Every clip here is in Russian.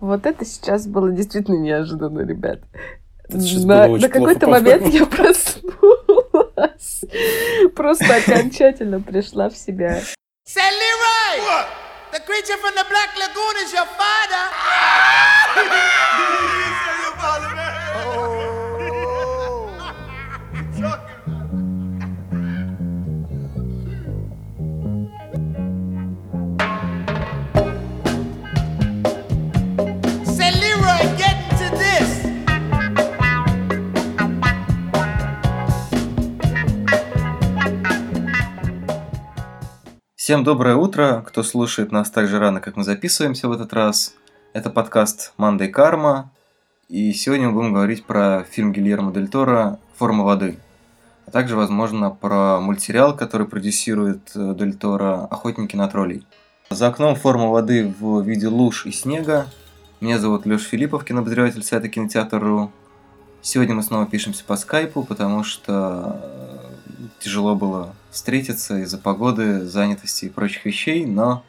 Вот это сейчас было действительно неожиданно, ребят. Это на на какой-то момент я проснулась. Просто окончательно пришла в себя. Say, Leroy! The creature from the Black Lagoon is your father. Всем доброе утро, кто слушает нас так же рано, как мы записываемся в этот раз. Это подкаст «Мандай Карма», и сегодня мы будем говорить про фильм Гильермо Дель Торо «Форма воды», а также, возможно, про мультсериал, который продюсирует э, Дель Торо «Охотники на троллей». За окном форма воды в виде луж и снега. Меня зовут Леша Филиппов, кинообозреватель сайта Кинотеатр.ру. Сегодня мы снова пишемся по скайпу, потому что э, тяжело было встретиться из-за погоды, занятости и прочих вещей, но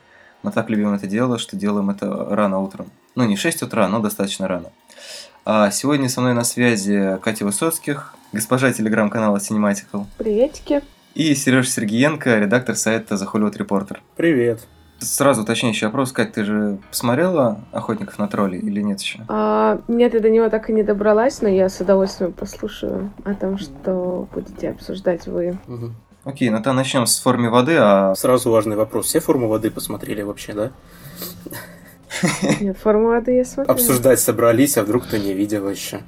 мы так любим это дело, что делаем это рано утром. Ну, не в 6 утра, но достаточно рано. А сегодня со мной на связи Катя Высоцких, госпожа телеграм-канала Cinematical, Приветики. и Сереж Сергиенко, редактор сайта The Hollywood Reporter. Привет. Сразу уточняющий вопрос, Кать, ты же посмотрела «Охотников на троллей» или нет еще? А, нет, я до него так и не добралась, но я с удовольствием послушаю о том, что будете обсуждать вы. Мгм. Окей, ну тогда начнем с формы воды, а Сразу важный вопрос. Все форму воды посмотрели вообще, да? Нет, форму воды я смотрела. Обсуждать собрались, а вдруг кто не видел еще.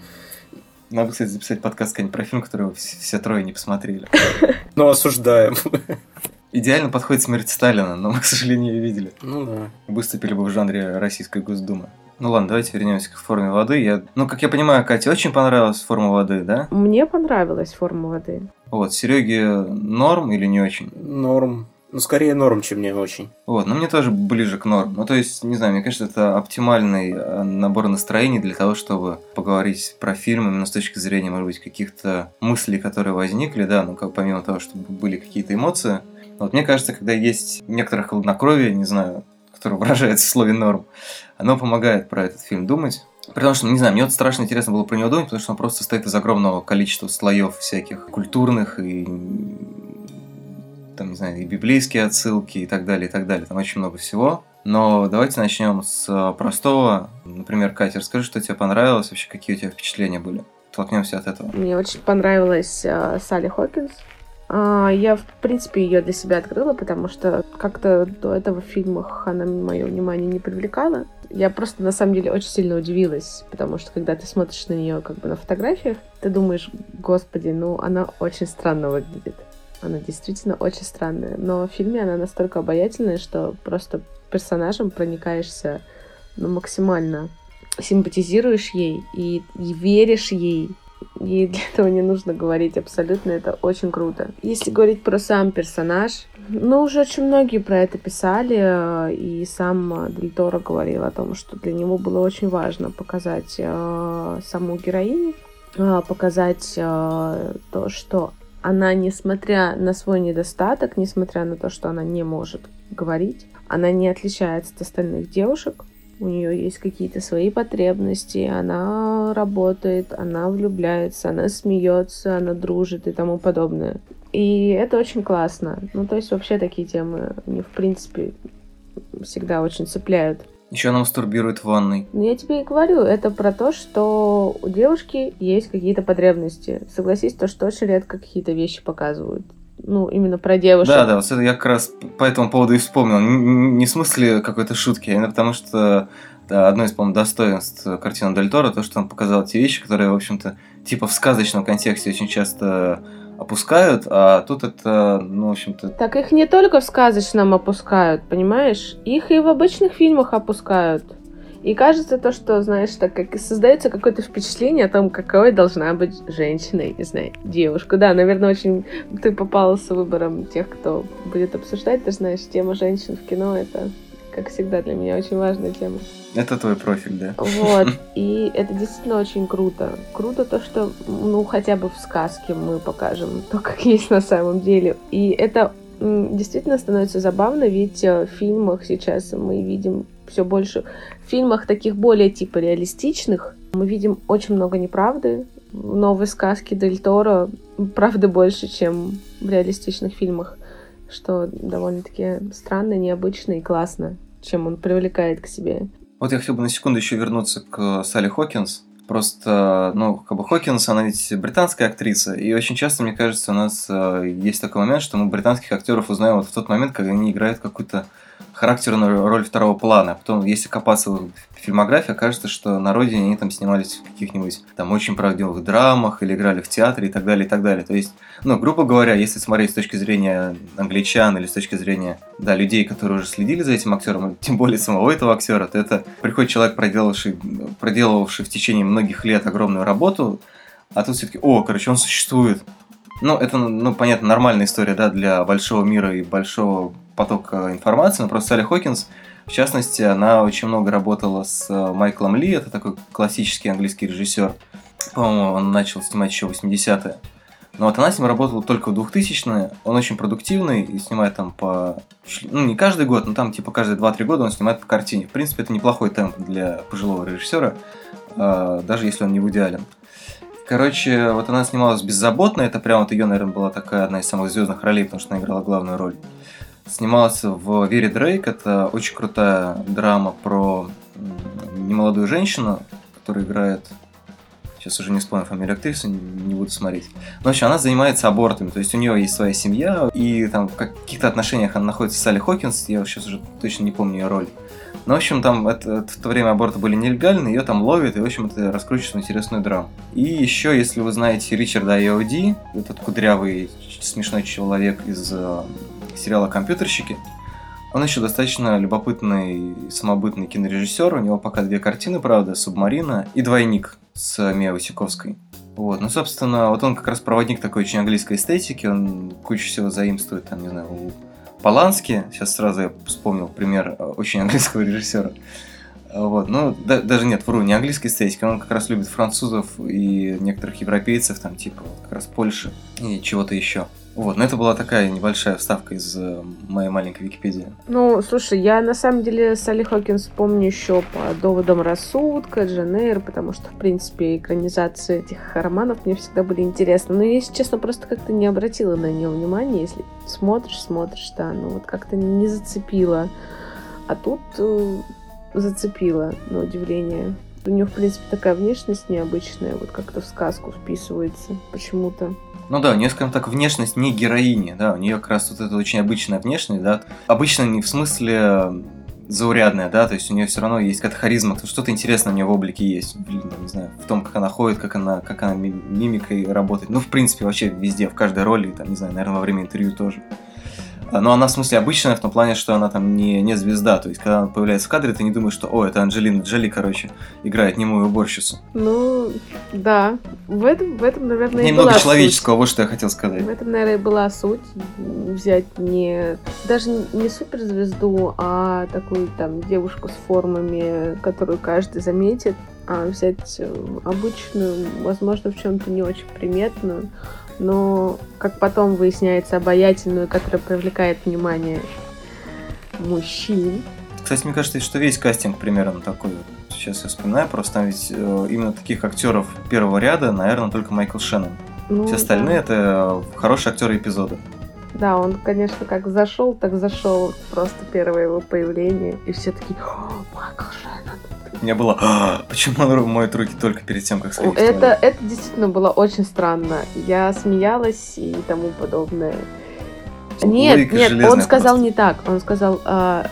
надо, кстати, записать подкаст какой-нибудь про фильм, который все трое не посмотрели. Ну, осуждаем. Идеально подходит смерть Сталина, но мы, к сожалению, ее видели. Ну да. Выступили бы в жанре Российской Госдумы. Ну ладно, давайте вернемся к форме воды. Я... Ну, как я понимаю, Кате очень понравилась форма воды, да? Мне понравилась форма воды. Вот, Сереге норм или не очень? Норм. Ну, скорее норм, чем не очень. Вот, но мне тоже ближе к норм. Ну, то есть, не знаю, мне кажется, это оптимальный э, набор настроений для того, чтобы поговорить про фильм именно с точки зрения, может быть, каких-то мыслей, которые возникли, да, ну, как помимо того, чтобы были какие-то эмоции. Вот мне кажется, когда есть некоторое хладнокровие, не знаю, которое выражается в слове норм, оно помогает про этот фильм думать. Потому что, ну, не знаю, мне вот страшно интересно было про него думать, потому что он просто состоит из огромного количества слоев всяких культурных и там, не знаю, и библейские отсылки и так далее, и так далее. Там очень много всего. Но давайте начнем с э, простого. Например, Катя, расскажи, что тебе понравилось, вообще какие у тебя впечатления были. Толкнемся от этого. Мне очень понравилась а, Салли Хокинс. А, я, в принципе, ее для себя открыла, потому что как-то до этого в фильмах она мое внимание не привлекала. Я просто, на самом деле, очень сильно удивилась, потому что, когда ты смотришь на нее как бы на фотографиях, ты думаешь, господи, ну, она очень странно выглядит. Она действительно очень странная. Но в фильме она настолько обаятельная, что просто персонажем проникаешься ну, максимально. Симпатизируешь ей и, и веришь ей. И для этого не нужно говорить абсолютно, это очень круто. Если говорить про сам персонаж, ну, уже очень многие про это писали, э, и сам э, Дель Торо говорил о том, что для него было очень важно показать э, саму героиню, э, показать э, то, что она, несмотря на свой недостаток, несмотря на то, что она не может говорить, она не отличается от остальных девушек. У нее есть какие-то свои потребности, она работает, она влюбляется, она смеется, она дружит и тому подобное. И это очень классно. Ну, то есть вообще такие темы, они, в принципе, всегда очень цепляют. Еще она мастурбирует в ванной. Ну, я тебе и говорю, это про то, что у девушки есть какие-то потребности. Согласись, то, что очень редко какие-то вещи показывают. Ну, именно про девушек. Да, да, вот это я как раз по этому поводу и вспомнил. Не в смысле какой-то шутки, а именно потому что да, одно из, по-моему, достоинств картины Дель Торо, то, что он показал те вещи, которые, в общем-то, типа в сказочном контексте очень часто опускают, а тут это, ну, в общем-то, Так их не только в сказочном опускают, понимаешь? Их и в обычных фильмах опускают. И кажется то, что, знаешь, так как создается какое-то впечатление о том, какой должна быть женщина, не знаю, девушка. Да, наверное, очень ты попал с выбором тех, кто будет обсуждать. Ты знаешь, тема женщин в кино это, как всегда, для меня очень важная тема. Это твой профиль, да. Вот. И это действительно очень круто. Круто то, что, ну, хотя бы в сказке мы покажем то, как есть на самом деле. И это действительно становится забавно, ведь э, в фильмах сейчас мы видим все больше. В фильмах таких более типа реалистичных мы видим очень много неправды. В новой сказке Дель Торо правды больше, чем в реалистичных фильмах, что довольно-таки странно, необычно и классно, чем он привлекает к себе. Вот я хотел бы на секунду еще вернуться к Салли Хокинс. Просто, ну, как бы Хокинс, она ведь британская актриса, и очень часто, мне кажется, у нас э, есть такой момент, что мы британских актеров узнаем вот в тот момент, когда они играют какую-то характерную роль второго плана. Потом, если копаться в фильмографии, окажется, что на родине они там снимались в каких-нибудь там очень правдивых драмах или играли в театре и так далее, и так далее. То есть, ну, грубо говоря, если смотреть с точки зрения англичан или с точки зрения, да, людей, которые уже следили за этим актером, тем более самого этого актера, то это приходит человек, проделавший, проделавший в течение многих лет огромную работу, а тут все-таки, о, короче, он существует. Ну, это, ну, понятно, нормальная история, да, для большого мира и большого потока информации, но просто Салли Хокинс, в частности, она очень много работала с э, Майклом Ли, это такой классический английский режиссер. По-моему, он начал снимать еще 80-е. Но вот она с ним работала только в 2000-е. Он очень продуктивный и снимает там по... Ну, не каждый год, но там типа каждые 2-3 года он снимает по картине. В принципе, это неплохой темп для пожилого режиссера, э, даже если он не в идеален. Короче, вот она снималась беззаботно, это прям вот ее, наверное, была такая одна из самых звездных ролей, потому что она играла главную роль. Снималась в Вере Дрейк, это очень крутая драма про немолодую женщину, которая играет сейчас уже не вспомню фамилию актрисы, не буду смотреть. Но, в общем, она занимается абортами, то есть у нее есть своя семья, и там в каких-то отношениях она находится с Салли Хокинс, я сейчас уже точно не помню ее роль. Но, в общем, там это, в то время аборты были нелегальны, ее там ловят, и, в общем, это раскручивается в интересную драму. И еще, если вы знаете Ричарда Айоди, этот кудрявый смешной человек из э, сериала «Компьютерщики», он еще достаточно любопытный самобытный кинорежиссер. У него пока две картины, правда, «Субмарина» и «Двойник» с Мия Васиковской. Вот, ну, собственно, вот он как раз проводник такой очень английской эстетики, он кучу всего заимствует, там, не знаю, у Полански, сейчас сразу я вспомнил пример э, очень английского режиссера. Вот, ну, да, даже нет, вру, не английской эстетики, он как раз любит французов и некоторых европейцев, там, типа, как раз Польши и чего-то еще. Вот, но это была такая небольшая вставка из э, моей маленькой Википедии. Ну, слушай, я на самом деле Салли Хокинс помню еще по доводам рассудка, Джен потому что, в принципе, экранизации этих романов мне всегда были интересны. Но, если честно, просто как-то не обратила на нее внимания. Если смотришь, смотришь, да, ну вот как-то не зацепила. А тут э, зацепила, на удивление. У нее, в принципе, такая внешность необычная, вот как-то в сказку вписывается почему-то. Ну да, у нее, скажем так, внешность не героини, да, у нее как раз вот это очень обычная внешность, да. Обычно не в смысле заурядная, да, то есть у нее все равно есть какая-то харизма, что-то интересное у нее в облике есть, не знаю, в том, как она ходит, как она, как она мимикой работает, ну, в принципе, вообще везде, в каждой роли, там, не знаю, наверное, во время интервью тоже. Но она, в смысле, обычная в том плане, что она там не, не звезда. То есть, когда она появляется в кадре, ты не думаешь, что, о, это Анджелина Джоли, короче, играет немую уборщицу. Ну, да. В этом, в этом наверное, Немного была человеческого, суть. вот что я хотел сказать. В этом, наверное, и была суть. Взять не... Даже не суперзвезду, а такую там девушку с формами, которую каждый заметит, а взять обычную, возможно, в чем-то не очень приметную, но, как потом выясняется, обаятельную, которая привлекает внимание мужчин. Кстати, мне кажется, что весь кастинг примерно такой. Сейчас я вспоминаю, просто там ведь э, именно таких актеров первого ряда, наверное, только Майкл Шеннон. Ну, Все остальные да. это хорошие актеры эпизода. Да, он, конечно, как зашел, так зашел просто первое его появление, и все такие, «О, Майкл Шеннон. У меня было, «А, почему он моет руки только перед тем, как сходить Это, туалет?» это действительно было очень странно. Я смеялась и тому подобное. Нет, Логика нет, он сказал просто. не так. Он сказал, а,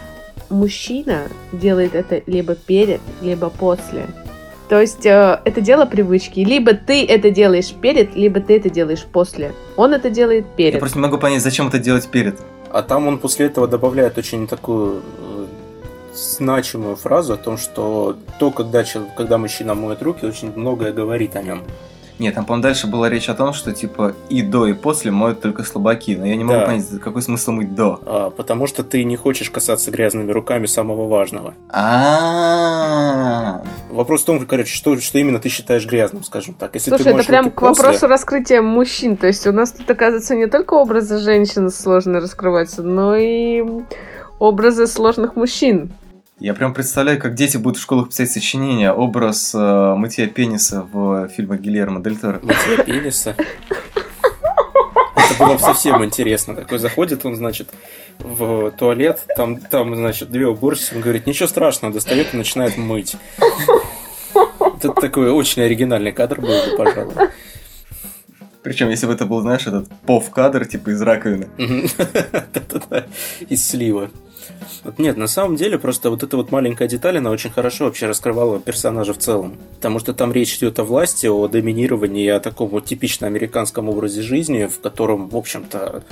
мужчина делает это либо перед, либо после. То есть э, это дело привычки. Либо ты это делаешь перед, либо ты это делаешь после. Он это делает Я перед. просто не могу понять, зачем это делать перед. А там он после этого добавляет очень такую э, значимую фразу о том, что то, когда, когда мужчина моет руки, очень многое говорит о нем. Нет, там, по-моему, дальше была речь о том, что типа и до, и после моют только слабаки. Но я не могу Да. понять, какой смысл мыть до. А, потому что ты не хочешь касаться грязными руками самого важного. А, Вопрос в том, короче, что, что именно ты считаешь грязным, скажем так. Если Слушай, ты это прям к вопросу после- раскрытия мужчин. То есть у нас тут, оказывается, не только образы женщин сложно раскрываются, но и образы сложных мужчин. Я прям представляю, как дети будут в школах писать сочинения, образ э, мытья пениса в фильмах Гильермо Дель Торо. Мытье пениса. Это было бы совсем интересно. Такой заходит он, значит, в туалет, там, там значит, две уборщицы, он говорит, ничего страшного, достает и начинает мыть. Это такой очень оригинальный кадр был бы, пожалуй. Причем, если бы это был, знаешь, этот пов-кадр, типа из раковины. Из слива. Вот Нет, на самом деле, просто вот эта вот маленькая деталь, она очень хорошо вообще раскрывала персонажа в целом. Потому что там речь идет о власти, о доминировании, о таком вот типично американском образе жизни, в котором, в общем-то,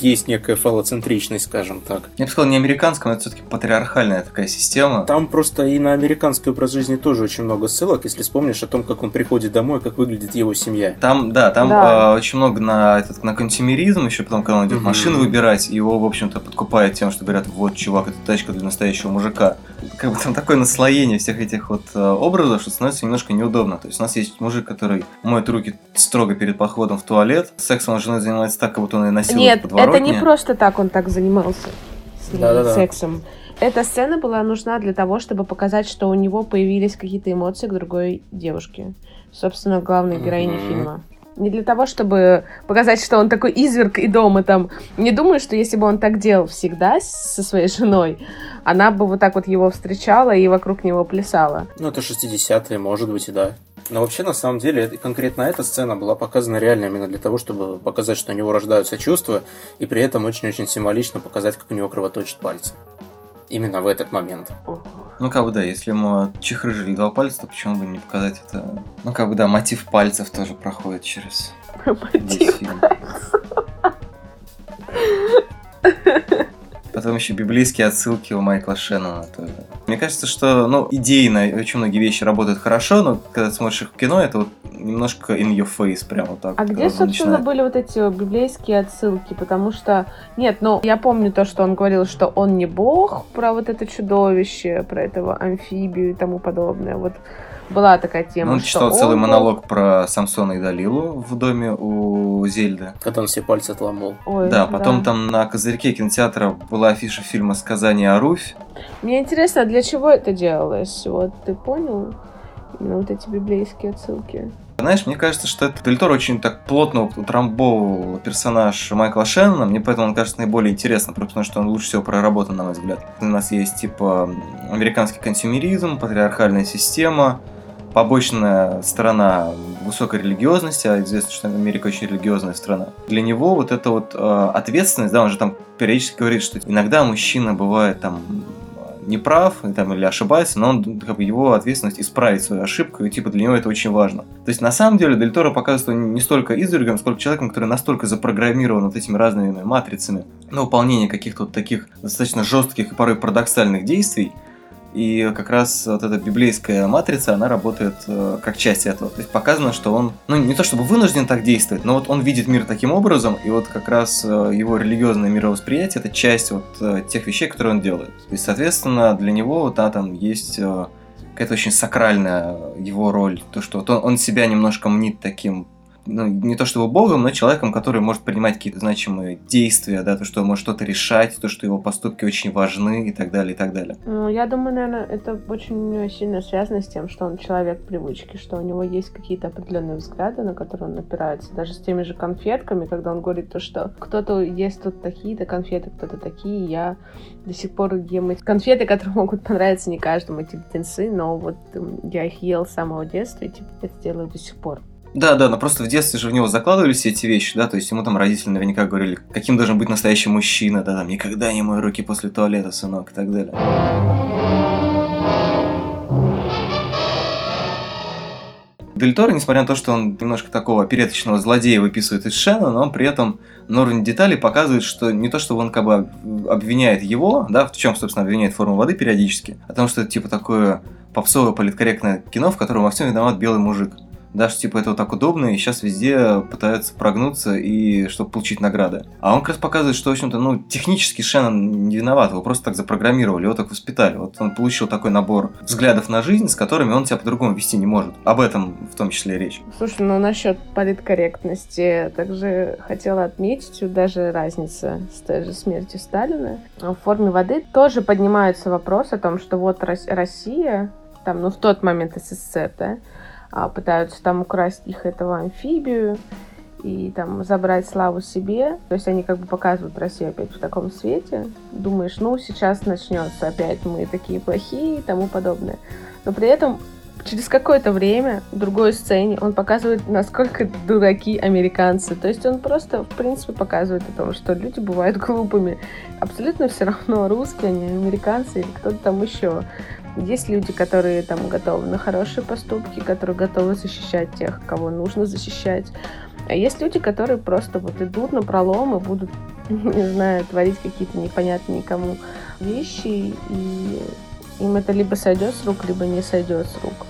есть некая фалоцентричность, скажем так. Я бы сказал, не американском, это все-таки патриархальная такая система. Там просто и на американский образ жизни тоже очень много ссылок, если вспомнишь о том, как он приходит домой, как выглядит его семья. Там, да, там Да. э, очень много на, этот, на консюмеризм, еще потом, когда он идет Мгм. машину выбирать, его, в общем-то, подкупает тем, что говорят, вот, чувак, это тачка для настоящего мужика. Как бы там такое наслоение всех этих вот э, образов, что становится немножко неудобно. То есть у нас есть мужик, который моет руки строго перед походом в туалет, сексом с женой занимается так, как будто он ее насилует Нет, это не просто так он так занимался с ней, Да-да-да. сексом. Эта сцена была нужна для того, чтобы показать, что у него появились какие-то эмоции к другой девушке. Собственно, главной героине Мгм. фильма. Не для того, чтобы показать, что он такой изверг и дома там. Не думаю, что если бы он так делал всегда со своей женой, она бы вот так вот его встречала и вокруг него плясала. Ну, это 60-е, может быть, и да. Но вообще, на самом деле, конкретно эта сцена была показана реально именно для того, чтобы показать, что у него рождаются чувства, и при этом очень-очень символично показать, как у него кровоточат пальцы. Именно в этот момент. Ну, как бы, да, если ему чехрыжили два пальца, то почему бы не показать это... Ну, как бы, да, мотив пальцев тоже проходит через весь фильм. Потом еще библейские отсылки у Майкла Шеннона тоже. Мне кажется, что, ну, идейно очень многие вещи работают хорошо, но когда ты смотришь их в кино, это вот немножко in your face, прям вот так. А где, э, собственно, начинает. были вот эти библейские отсылки? Потому что, нет, ну, я помню то, что он говорил, что он не бог, про вот это чудовище, про этого амфибию и тому подобное. Вот была такая тема, Ну, он что читал целый бог. монолог про Самсона и Далилу в доме у Зельды. Когда он все пальцы отломал. Ой, Да, потом там на козырьке кинотеатра была афиша фильма «Сказание о Руфь». Мне интересно, для чего это делалось? Вот ты понял? Именно вот эти библейские отсылки. Знаешь, мне кажется, что это Дель Торо очень так плотно утрамбовывал персонаж Майкла Шеннона, мне поэтому он кажется наиболее интересным, просто потому что он лучше всего проработан, на мой взгляд. У нас есть, типа, американский консюмеризм, патриархальная система, побочная сторона высокой религиозности, а известно, что Америка очень религиозная страна. Для него вот эта вот э, ответственность, да, он же там периодически говорит, что иногда мужчина бывает там неправ там, или ошибается, но он, как бы, его ответственность исправить свою ошибку, и типа для него это очень важно. То есть на самом деле Дель Торо показывает, что не столько извергом, сколько человеком, который настолько запрограммирован вот этими разными матрицами на выполнение каких-то вот таких достаточно жестких и порой парадоксальных действий, и как раз вот эта библейская матрица, она работает э, как часть этого. То есть показано, что он, ну не то чтобы вынужден так действовать, но вот он видит мир таким образом, и вот как раз э, его религиозное мировосприятие это часть вот э, тех вещей, которые он делает. То есть, соответственно, для него вот, да, там есть э, какая-то очень сакральная его роль, то, что вот он, он себя немножко мнит таким ну, не то чтобы богом, но человеком, который может принимать какие-то значимые действия, да, то, что он может что-то решать, то, что его поступки очень важны и так далее, и так далее. Ну, я думаю, наверное, это очень сильно связано с тем, что он человек привычки, что у него есть какие-то определенные взгляды, на которые он опирается. Даже с теми же конфетками, когда он говорит то, что кто-то ест тут такие-то конфеты, кто-то такие, я до сих пор ем эти конфеты, которые могут понравиться не каждому, эти птенцы, но вот я их ел с самого детства и типа, это делаю до сих пор. Да, да, но просто в детстве же в него закладывались все эти вещи, да, то есть ему там родители наверняка говорили, каким должен быть настоящий мужчина, да, там, никогда не мой руки после туалета, сынок, и так далее. Дель Торо, несмотря на то, что он немножко такого опереточного злодея выписывает из Шена, но он при этом на уровне деталей показывает, что не то, что он как бы обвиняет его, да, в чем, собственно, обвиняет форму воды периодически, а потому что это типа такое попсовое политкорректное кино, в котором во всем виноват белый мужик. Да, что типа это вот так удобно, и сейчас везде пытаются прогнуться и чтобы получить награды. А он как раз показывает, что, в общем-то, ну, технически Шеннон не виноват, его просто так запрограммировали, его так воспитали. Вот он получил такой набор взглядов на жизнь, с которыми он тебя по-другому вести не может. Об этом в том числе речь. Слушай, ну насчет политкорректности, также хотела отметить даже разница с той же смертью Сталина. В форме воды тоже поднимается вопрос о том, что вот Россия, там, ну в тот момент СССР, да, пытаются там украсть их этого амфибию и там забрать славу себе. То есть они как бы показывают Россию опять в таком свете. Думаешь, ну сейчас начнется опять мы такие плохие и тому подобное. Но при этом через какое-то время в другой сцене он показывает, насколько дураки американцы. То есть он просто, в принципе, показывает о том, что люди бывают глупыми. Абсолютно все равно, русские они, американцы или кто-то там еще. Есть люди, которые там готовы на хорошие поступки, которые готовы защищать тех, кого нужно защищать. А есть люди, которые просто вот идут на пролом и будут, не знаю, творить какие-то непонятные никому вещи, и им это либо сойдет с рук, либо не сойдет с рук.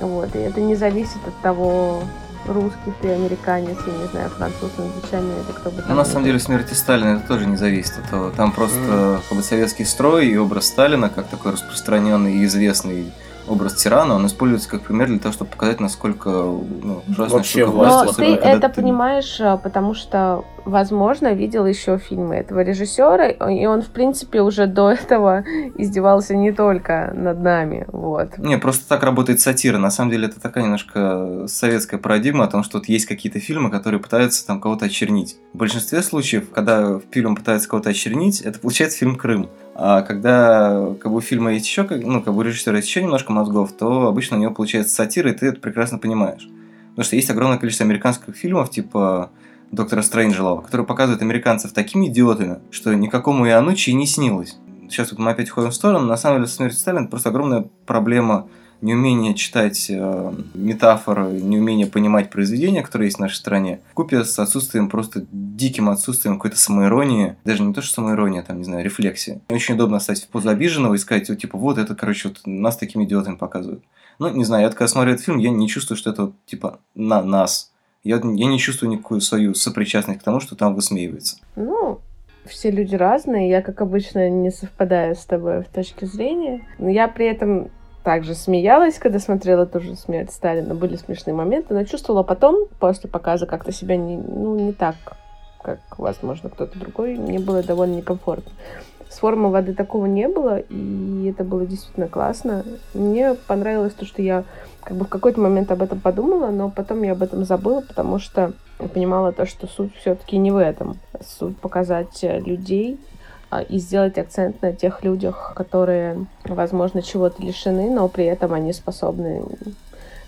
Вот. И это не зависит от того, русский ты, американец, я не знаю, француз, англичанин или кто бы там. Ну, на самом деле, смерти Сталина это тоже не зависит от того. Там просто mm. как бы советский строй и образ Сталина, как такой распространенный и известный образ тирана, он используется как пример для того, чтобы показать, насколько ну, ужасная Вообще власть. Но ты это ты... понимаешь, а, потому что, возможно, видел еще фильмы этого режиссера, и он, в принципе, уже до этого издевался не только над нами. Вот. Не, просто так работает сатира. На самом деле, это такая немножко советская парадигма о том, что вот есть какие-то фильмы, которые пытаются там кого-то очернить. В большинстве случаев, когда фильм пытается кого-то очернить, это получается фильм Крым. А когда как бы, у фильма есть еще, ну, как бы у режиссера есть еще немножко мозгов, то обычно у него получается сатира, и ты это прекрасно понимаешь. Потому что есть огромное количество американских фильмов, типа Доктора Стрэнджелова, которые показывают американцев такими идиотами, что никакому Ианучи не снилось. Сейчас вот мы опять уходим в сторону. На самом деле, смерть Сталина просто огромная проблема неумение читать э, метафоры, неумение понимать произведения, которые есть в нашей стране, купе с отсутствием, просто диким отсутствием какой-то самоиронии, даже не то, что самоирония, там, не знаю, рефлексия. Очень удобно стать в позу обиженного и сказать, вот, типа, вот это, короче, вот нас такими идиотами показывают. Ну, не знаю, я когда смотрю этот фильм, я не чувствую, что это, типа, на нас. Я, я не чувствую никакую свою сопричастность к тому, что там высмеивается. Ну, все люди разные. Я, как обычно, не совпадаю с тобой в точке зрения. Но я при этом также смеялась, когда смотрела тоже «Смерть Сталина». Были смешные моменты, но чувствовала потом, после показа, как-то себя не, ну, не так, как, возможно, кто-то другой. Мне было довольно некомфортно. С формы воды такого не было, и это было действительно классно. Мне понравилось то, что я как бы в какой-то момент об этом подумала, но потом я об этом забыла, потому что я понимала то, что суть все-таки не в этом. Суть показать людей, а, и сделать акцент на тех людях, которые, возможно, чего-то лишены, но при этом они способны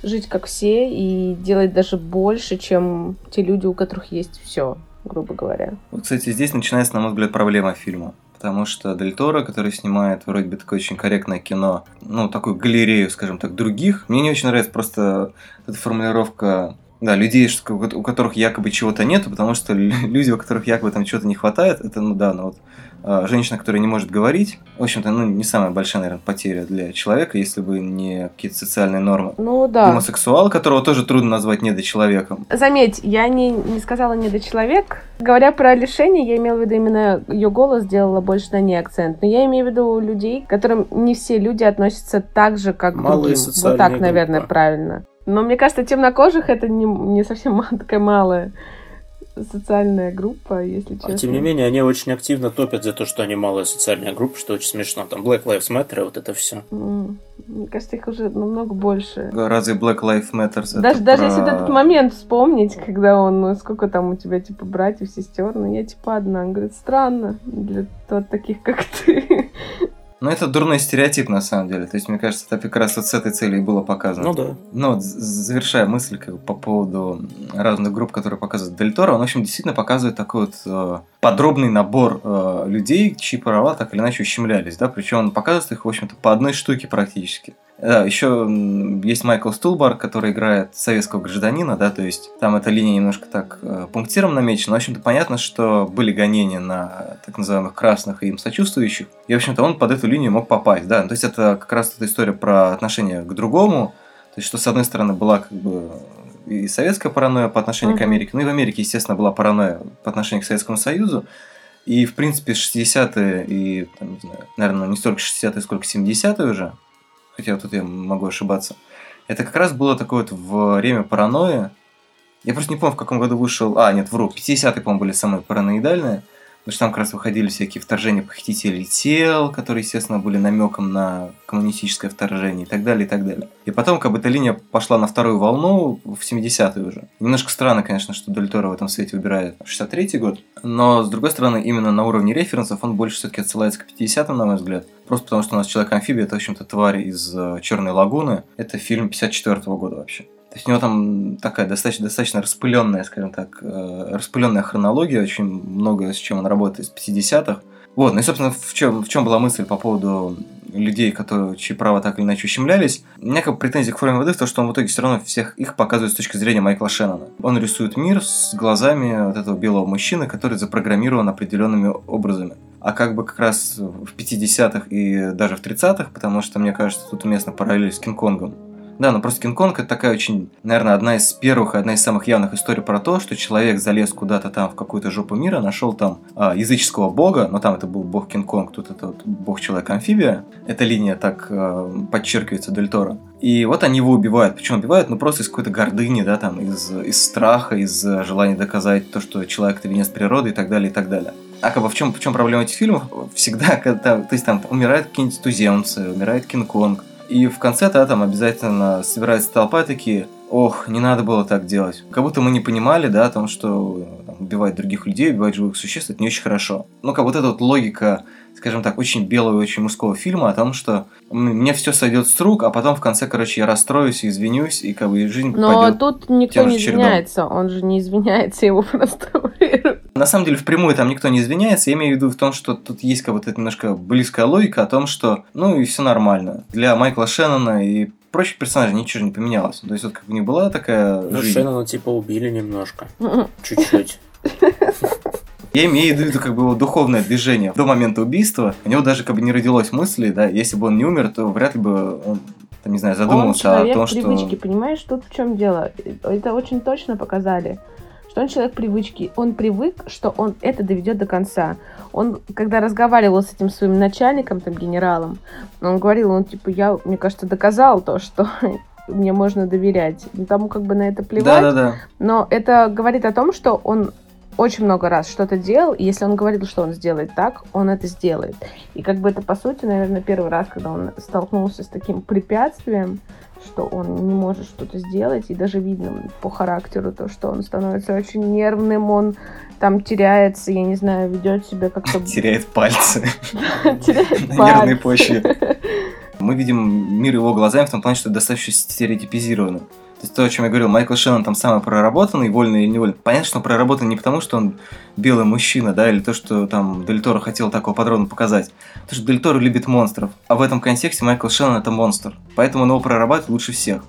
жить как все и делать даже больше, чем те люди, у которых есть все, грубо говоря. Вот, кстати, здесь начинается, на мой взгляд, проблема фильма. Потому что Дель Торо, который снимает вроде бы такое очень корректное кино, ну, такую галерею, скажем так, других, мне не очень нравится просто эта формулировка да, людей, у которых якобы чего-то нету, потому что люди, у которых якобы там чего-то не хватает, это, ну да, ну вот женщина, которая не может говорить, в общем-то, ну, не самая большая, наверное, потеря для человека, если бы не какие-то социальные нормы. Ну, да. Гомосексуал, которого тоже трудно назвать недочеловеком. Заметь, я не, не сказала недочеловек. Говоря про лишение, я имела в виду именно ее голос сделала больше на ней акцент. Но я имею в виду людей, к которым не все люди относятся так же, как Малые другим. Вот так, наверное, группа. правильно. Но мне кажется, темнокожих это не, не совсем такая малая социальная группа, если честно. А тем не менее, они очень активно топят за то, что они малая социальная группа, что очень смешно. Там Black Lives Matter, вот это все. Mm. Мне кажется, их уже намного больше. Разве Black Lives Matter? Даже, даже про... если этот момент вспомнить, когда он, ну, сколько там у тебя, типа, братьев, сестер, ну, я, типа, одна. Он говорит, странно для вот таких, как ты. Ну, это дурной стереотип, на самом деле. То есть, мне кажется, это как раз вот с этой целью и было показано. Ну да. Ну, вот, завершая мысль как, по поводу разных групп, которые показывают Дель Торо, он, в общем, действительно показывает такой вот э, подробный набор э, людей, чьи права так или иначе ущемлялись, да, причем он показывает их, в общем-то, по одной штуке практически. Да, еще есть Майкл Стулбар, который играет советского гражданина, да, то есть там эта линия немножко так э, пунктиром намечена, но, в общем-то, понятно, что были гонения на так называемых красных и им сочувствующих, и, в общем-то, он под эту линию мог попасть, да, то есть это как раз эта история про отношение к другому, то есть что, с одной стороны, была как бы и советская паранойя по отношению к Мгм. Америке, ну и в Америке, естественно, была паранойя по отношению к Советскому Союзу. И, в принципе, 60-е и, там, не знаю, наверное, не столько 60-е, сколько 70-е уже, хотя вот тут я могу ошибаться, это как раз было такое вот время паранойи. Я просто не помню, в каком году вышел... А, нет, вру, 50-е, по-моему, были самые параноидальные. Потому что там как раз выходили всякие вторжения похитителей тел, которые, естественно, были намеком на коммунистическое вторжение и так далее, и так далее. И потом, как бы, эта линия пошла на вторую волну в 70-е уже. Немножко странно, конечно, что Дель в этом свете выбирает 63-й год, но, с другой стороны, именно на уровне референсов он больше все-таки отсылается к 50-м, на мой взгляд. Просто потому, что у нас Человек-амфибия, это, в общем-то, тварь из Черной лагуны. Это фильм 54-го года вообще. То есть у него там такая достаточно, достаточно распыленная, скажем так, э, распыленная хронология, очень много с чем он работает из 50-х. Вот, ну и, собственно, в чем, в чем была мысль по поводу людей, которые, чьи права так или иначе ущемлялись. У меня как претензия к форме воды в том, что он в итоге все равно всех их показывает с точки зрения Майкла Шеннона. Он рисует мир с глазами вот этого белого мужчины, который запрограммирован определенными образами. А как бы как раз в 50-х и даже в 30-х, потому что, мне кажется, тут уместно параллель с Кинг-Конгом. Да, но просто Кинг-Конг это такая очень, наверное, одна из первых, одна из самых явных историй про то, что человек залез куда-то там в какую-то жопу мира, нашел там а, языческого бога, но там это был бог Кинг-Конг, тут это вот бог-человек-амфибия. Эта линия так а, подчеркивается Дель Торо. И вот они его убивают. Причем убивают, ну, просто из какой-то гордыни, да, там, из, из страха, из желания доказать то, что человек это венец природы и так далее, и так далее. А как бы в чем, в чем проблема этих фильмов? Всегда, когда, то есть там умирают какие-нибудь туземцы, умирает Кинг-Конг, и в конце да, там обязательно собирается толпа такие, ох, не надо было так делать. Как будто мы не понимали, да, о том, что там, убивать других людей, убивать живых существ, это не очень хорошо. Ну, как вот эта вот логика, скажем так, очень белого и очень мужского фильма о том, что мне все сойдет с рук, а потом в конце, короче, я расстроюсь и извинюсь, и как бы жизнь Но тут никто не чередом. извиняется, он же не извиняется, его просто. На самом деле, впрямую там никто не извиняется. Я имею в виду в том, что тут есть как эта немножко близкая логика о том, что, ну, и все нормально. Для Майкла Шеннона и прочих персонажей ничего не поменялось. То есть, вот как бы не была такая Ну, жизнь. Шеннона типа убили немножко. Чуть-чуть. Я имею в виду как бы его духовное движение. До момента убийства у него даже как бы не родилось мысли, да, если бы он не умер, то вряд ли бы он, там, не знаю, Он задумался человек о том, что... привычки, понимаешь, тут в чем дело? Это очень точно показали, что он человек привычки. Он привык, что он это доведет до конца. Он, когда разговаривал с этим своим начальником, там, генералом, он говорил, он типа, я, мне кажется, доказал то, что мне можно доверять. Ну, Тому как бы на это плевать. Да-да-да. Но это говорит о том, что он очень много раз что-то делал, и если он говорил, что он сделает так, он это сделает. И как бы это, по сути, наверное, первый раз, когда он столкнулся с таким препятствием, что он не может что-то сделать, и даже видно по характеру то, что он становится очень нервным, он там теряется, я не знаю, ведет себя как-то... Теряет пальцы теряет на нервной почве. Мы видим мир его глазами в том плане, что достаточно стереотипизировано. То есть то, о чем я говорил, Майкл Шеннон там самый проработанный, вольно или невольно. Понятно, что он проработан не потому, что он белый мужчина, да, или то, что там Дель Торо хотел такого подробно показать. Потому что Дель Торо любит монстров. А в этом контексте Майкл Шеннон это монстр. Поэтому он его прорабатывает лучше всех.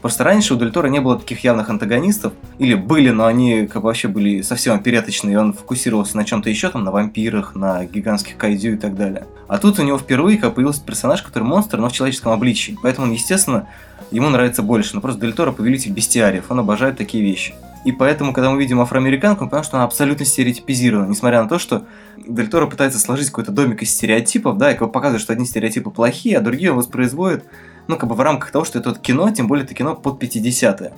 Просто раньше у Дель Торо не было таких явных антагонистов, или были, но они как бы вообще были совсем опереточные, и он фокусировался на чем-то еще, там, на вампирах, на гигантских кайдзю и так далее. А тут у него впервые как появился персонаж, который монстр, но в человеческом обличии. Поэтому он, естественно, ему нравится больше. Но просто Дель Торо повелитель бестиариев, он обожает такие вещи. И поэтому, когда мы видим афроамериканку, мы понимаем, что она абсолютно стереотипизирована, несмотря на то, что Дель Торо пытается сложить какой-то домик из стереотипов, да, и как бы показывает, что одни стереотипы плохие, а другие он воспроизводит, ну, как бы в рамках того, что это вот кино, тем более это кино под 50-е.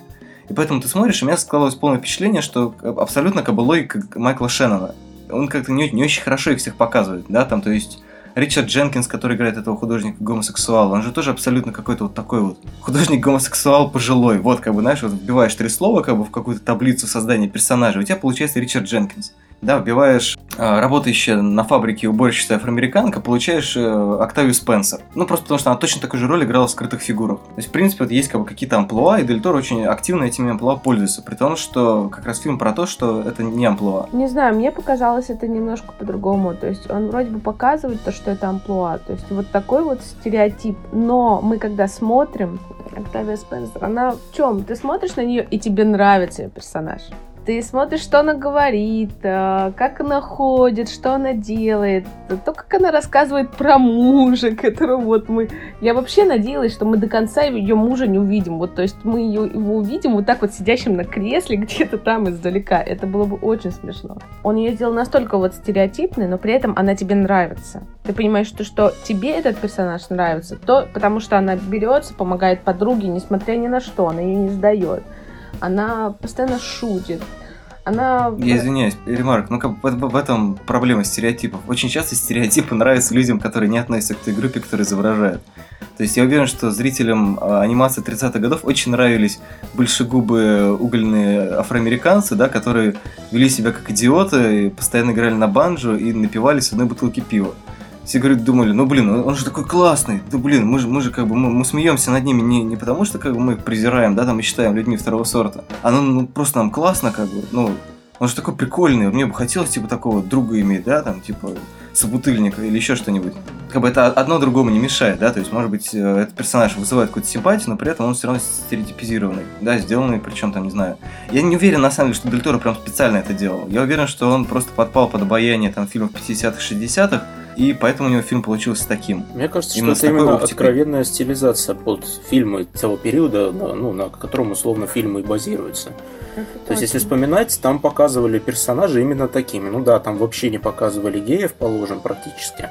И поэтому ты смотришь, и у меня складывалось полное впечатление, что абсолютно как бы логика Майкла Шеннона. Он как-то не, не очень хорошо их всех показывает, да, там, то есть Ричард Дженкинс, который играет этого художника гомосексуала, он же тоже абсолютно какой-то вот такой вот художник-гомосексуал пожилой. Вот, как бы, знаешь, вот вбиваешь три слова как бы в какую-то таблицу создания персонажа, у тебя получается Ричард Дженкинс. Да, вбиваешь э, работающая на фабрике уборщица афроамериканка, получаешь э, Октавию Спенсер. Ну, просто потому что она точно такую же роль играла в скрытых фигурах. То есть, в принципе, вот есть как бы какие-то амплуа, и Дель Торо очень активно этими амплуа пользуется. При том, что как раз фильм про то, что это не амплуа. Не знаю, мне показалось это немножко по-другому. То есть он вроде бы показывает то, что это амплуа. То есть вот такой вот стереотип. Но мы когда смотрим, Октавия Спенсер, она в чем? Ты смотришь на нее, и тебе нравится ее персонаж. Ты смотришь, что она говорит, э, как она ходит, что она делает, то, как она рассказывает про мужа, которого вот мы... Я вообще надеялась, что мы до конца ее мужа не увидим. Вот, то есть мы ее, его увидим вот так вот сидящим на кресле где-то там издалека. Это было бы очень смешно. Он ее сделал настолько вот стереотипный, но при этом она тебе нравится. Ты понимаешь, что, что тебе этот персонаж нравится, то потому что она берется, помогает подруге, несмотря ни на что, она ее не сдает она постоянно шутит. Она... Я извиняюсь, ремарк, ну как в, в этом проблема стереотипов. Очень часто стереотипы нравятся людям, которые не относятся к той группе, которая изображает. То есть я уверен, что зрителям а, анимации 30-х годов очень нравились большегубые угольные афроамериканцы, да, которые вели себя как идиоты, постоянно играли на банджо и напивались одной бутылки пива все, говорят, думали, ну, блин, он же такой классный, да, блин, мы же, мы же как бы, мы, мы смеемся над ними не, не потому, что как бы мы их презираем, да, там, и считаем людьми второго сорта, а ну, ну просто нам классно, как бы, ну, он же такой прикольный, мне бы хотелось, типа, такого друга иметь, да, там, типа, собутыльника или еще что-нибудь. Как бы это одно другому не мешает, да, то есть, может быть, э, этот персонаж вызывает какую-то симпатию, но при этом он все равно стереотипизированный, да, сделанный, причем там, не знаю. Я не уверен, на самом деле, что Дель Торо прям специально это делал. Я уверен, что он просто подпал под обаяние там фильмов 50-х, 60-х, и поэтому у него фильм получился таким. Мне кажется, именно что это именно оптикой. откровенная стилизация под фильмы того периода, ну, на котором условно фильмы и базируются. Это То есть, если вспоминать, там показывали персонажи именно такими. Ну да, там вообще не показывали геев, положим, практически.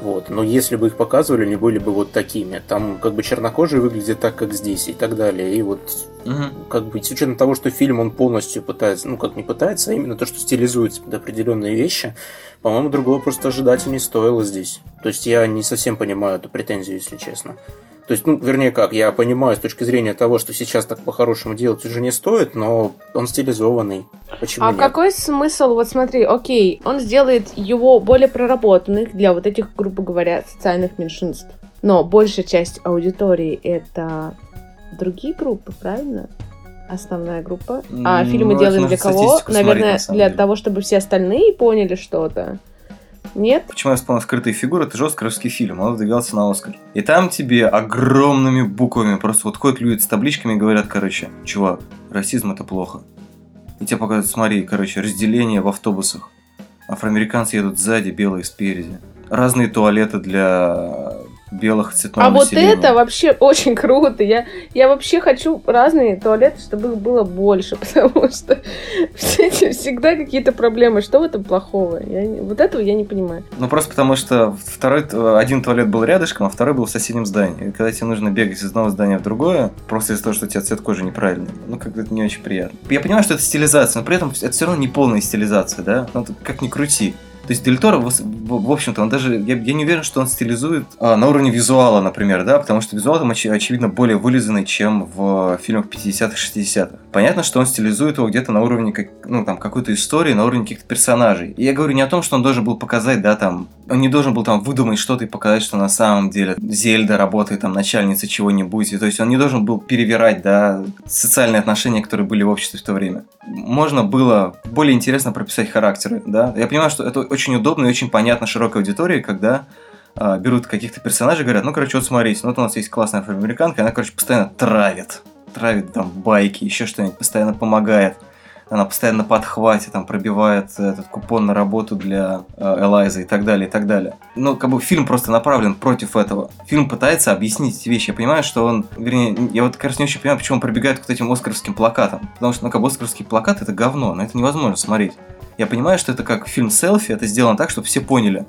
Вот. Но если бы их показывали, они были бы вот такими. Там как бы чернокожие выглядят так, как здесь и так далее. И вот угу. как бы с учетом того, что фильм он полностью пытается, ну как не пытается, а именно то, что стилизуется под определенные вещи, по-моему, другого просто ожидать и не стоило здесь. То есть я не совсем понимаю эту претензию, если честно. То есть, ну, вернее как, я понимаю с точки зрения того, что сейчас так по-хорошему делать уже не стоит, но он стилизованный. Почему а нет? какой смысл, вот смотри, окей, он сделает его более проработанных для вот этих, грубо говоря, социальных меньшинств. Но большая часть аудитории это другие группы, правильно? Основная группа. А ну, фильмы делаем для кого? Наверное, смотреть, для деле. того, чтобы все остальные поняли что-то. Нет? Почему я вспомнил «Скрытые фигуры»? Это же оскаровский фильм, он выдвигался на Оскар. И там тебе огромными буквами просто вот ходят люди с табличками и говорят, короче, чувак, расизм это плохо. И тебе показывают, смотри, короче, разделение в автобусах. Афроамериканцы едут сзади, белые спереди. Разные туалеты для белых цветного А вот это вообще очень круто. Я, я вообще хочу разные туалеты, чтобы их было больше, потому что всегда какие-то проблемы. Что в этом плохого? Я, вот этого я не понимаю. Ну, просто потому что второй, один туалет был рядышком, а второй был в соседнем здании. И когда тебе нужно бегать из одного здания в другое, просто из-за того, что у тебя цвет кожи неправильный, ну, как-то это не очень приятно. Я понимаю, что это стилизация, но при этом это все равно не полная стилизация, да? Ну, как ни крути. То есть Дель Торо, в, общем-то, он даже, я, я не уверен, что он стилизует а, на уровне визуала, например, да, потому что визуал там, оч, очевидно, более вылизанный, чем в фильмах 50-х, 60-х. Понятно, что он стилизует его где-то на уровне, как, ну, там, какой-то истории, на уровне каких-то персонажей. И я говорю не о том, что он должен был показать, да, там, он не должен был там выдумать что-то и показать, что на самом деле Зельда работает там начальница чего-нибудь. То есть он не должен был перевирать, да, социальные отношения, которые были в обществе в то время. Можно было более интересно прописать характеры, да. Я понимаю, что это очень удобно и очень понятно широкой аудитории, когда э, берут каких-то персонажей и говорят, ну, короче, вот смотрите, вот у нас есть классная афроамериканка, она, короче, постоянно травит. Травит там байки, еще что-нибудь, постоянно помогает. Она постоянно на там, пробивает этот купон на работу для э, Элайза и так далее, и так далее. Ну, как бы фильм просто направлен против этого. Фильм пытается объяснить эти вещи. Я понимаю, что он, вернее, я вот как не очень понимаю, почему он пробегает к этим оскаровским плакатам. Потому что, ну, как бы оскаровский плакат это говно, но это невозможно смотреть. Я понимаю, что это как фильм селфи, это сделано так, чтобы все поняли.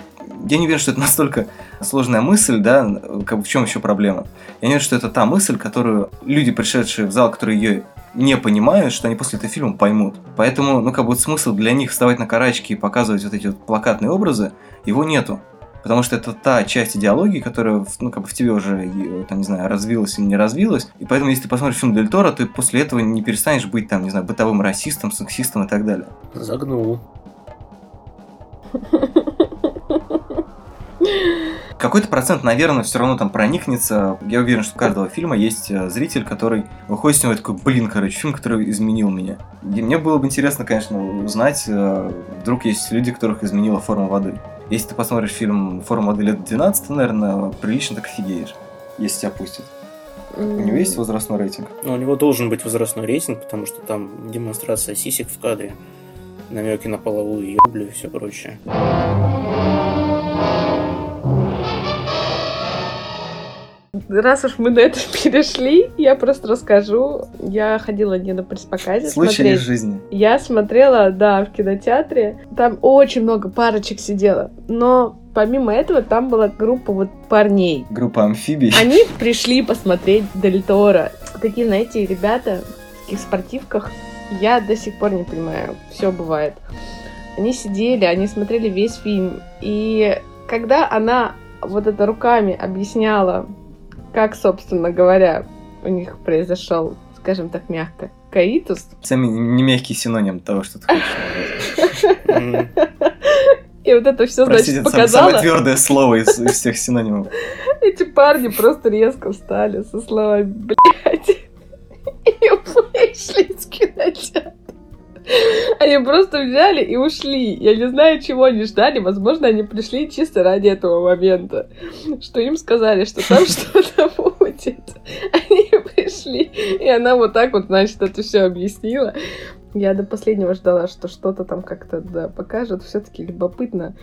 Я не уверен, что это настолько сложная мысль, да, как в чем еще проблема. Я не уверен, что это та мысль, которую люди, пришедшие в зал, которые ее не понимают, что они после этого фильма поймут. Поэтому, ну, как бы смысл для них вставать на карачки и показывать вот эти вот плакатные образы, его нету. Потому что это та часть идеологии, которая, ну, как бы в тебе уже, там, не знаю, развилась или не развилась. И поэтому, если ты посмотришь фильм Дель Торо, ты после этого не перестанешь быть, там, не знаю, бытовым расистом, сексистом и так далее. Загнул. Какой-то процент, наверное, все равно там проникнется. Я уверен, что у каждого фильма есть э, зритель, который выходит с него такой, блин, короче, фильм, который изменил меня. И мне было бы интересно, конечно, узнать, э, вдруг есть люди, которых изменила форма воды. Если ты посмотришь фильм «Форма воды лет 12», наверное, прилично так офигеешь, если тебя пустят. У него есть возрастной рейтинг? Ну, у него должен быть возрастной рейтинг, потому что там демонстрация сисек в кадре, намеки на половую еблю и все прочее. Раз уж мы на это перешли, я просто расскажу. Я ходила не на пресс-показе Случай смотреть. из жизни. Я смотрела, да, в кинотеатре. Там очень много парочек сидело. Но помимо этого там была группа вот парней. Группа амфибий. Они пришли посмотреть Дель Торо. Такие, знаете, ребята в таких спортивках. Я до сих пор не понимаю. Все бывает. Они сидели, они смотрели весь фильм. И когда она вот это руками объясняла, как, собственно говоря, у них произошел, скажем так, мягко, каитус, Сами не мягкий синоним того, что ты хочешь и вот это все, значит, показала, самое твердое слово из, из всех синонимов. эти парни просто резко встали со словами «блядь» и вышли из кинотеатра. Они просто взяли и ушли. Я не знаю, чего они ждали. Возможно, они пришли чисто ради этого момента. Что им сказали, что там что-то будет. Они пришли. И она вот так вот, значит, это все объяснила. Я до последнего ждала, что что-то там как-то да, покажет. Все-таки любопытно.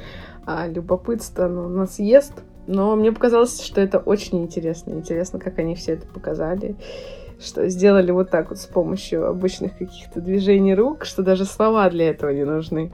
А любопытство ну, нас ест. Но мне показалось, что это очень интересно. Интересно, как они все это показали. Что сделали вот так вот с помощью обычных каких-то движений рук, что даже слова для этого не нужны.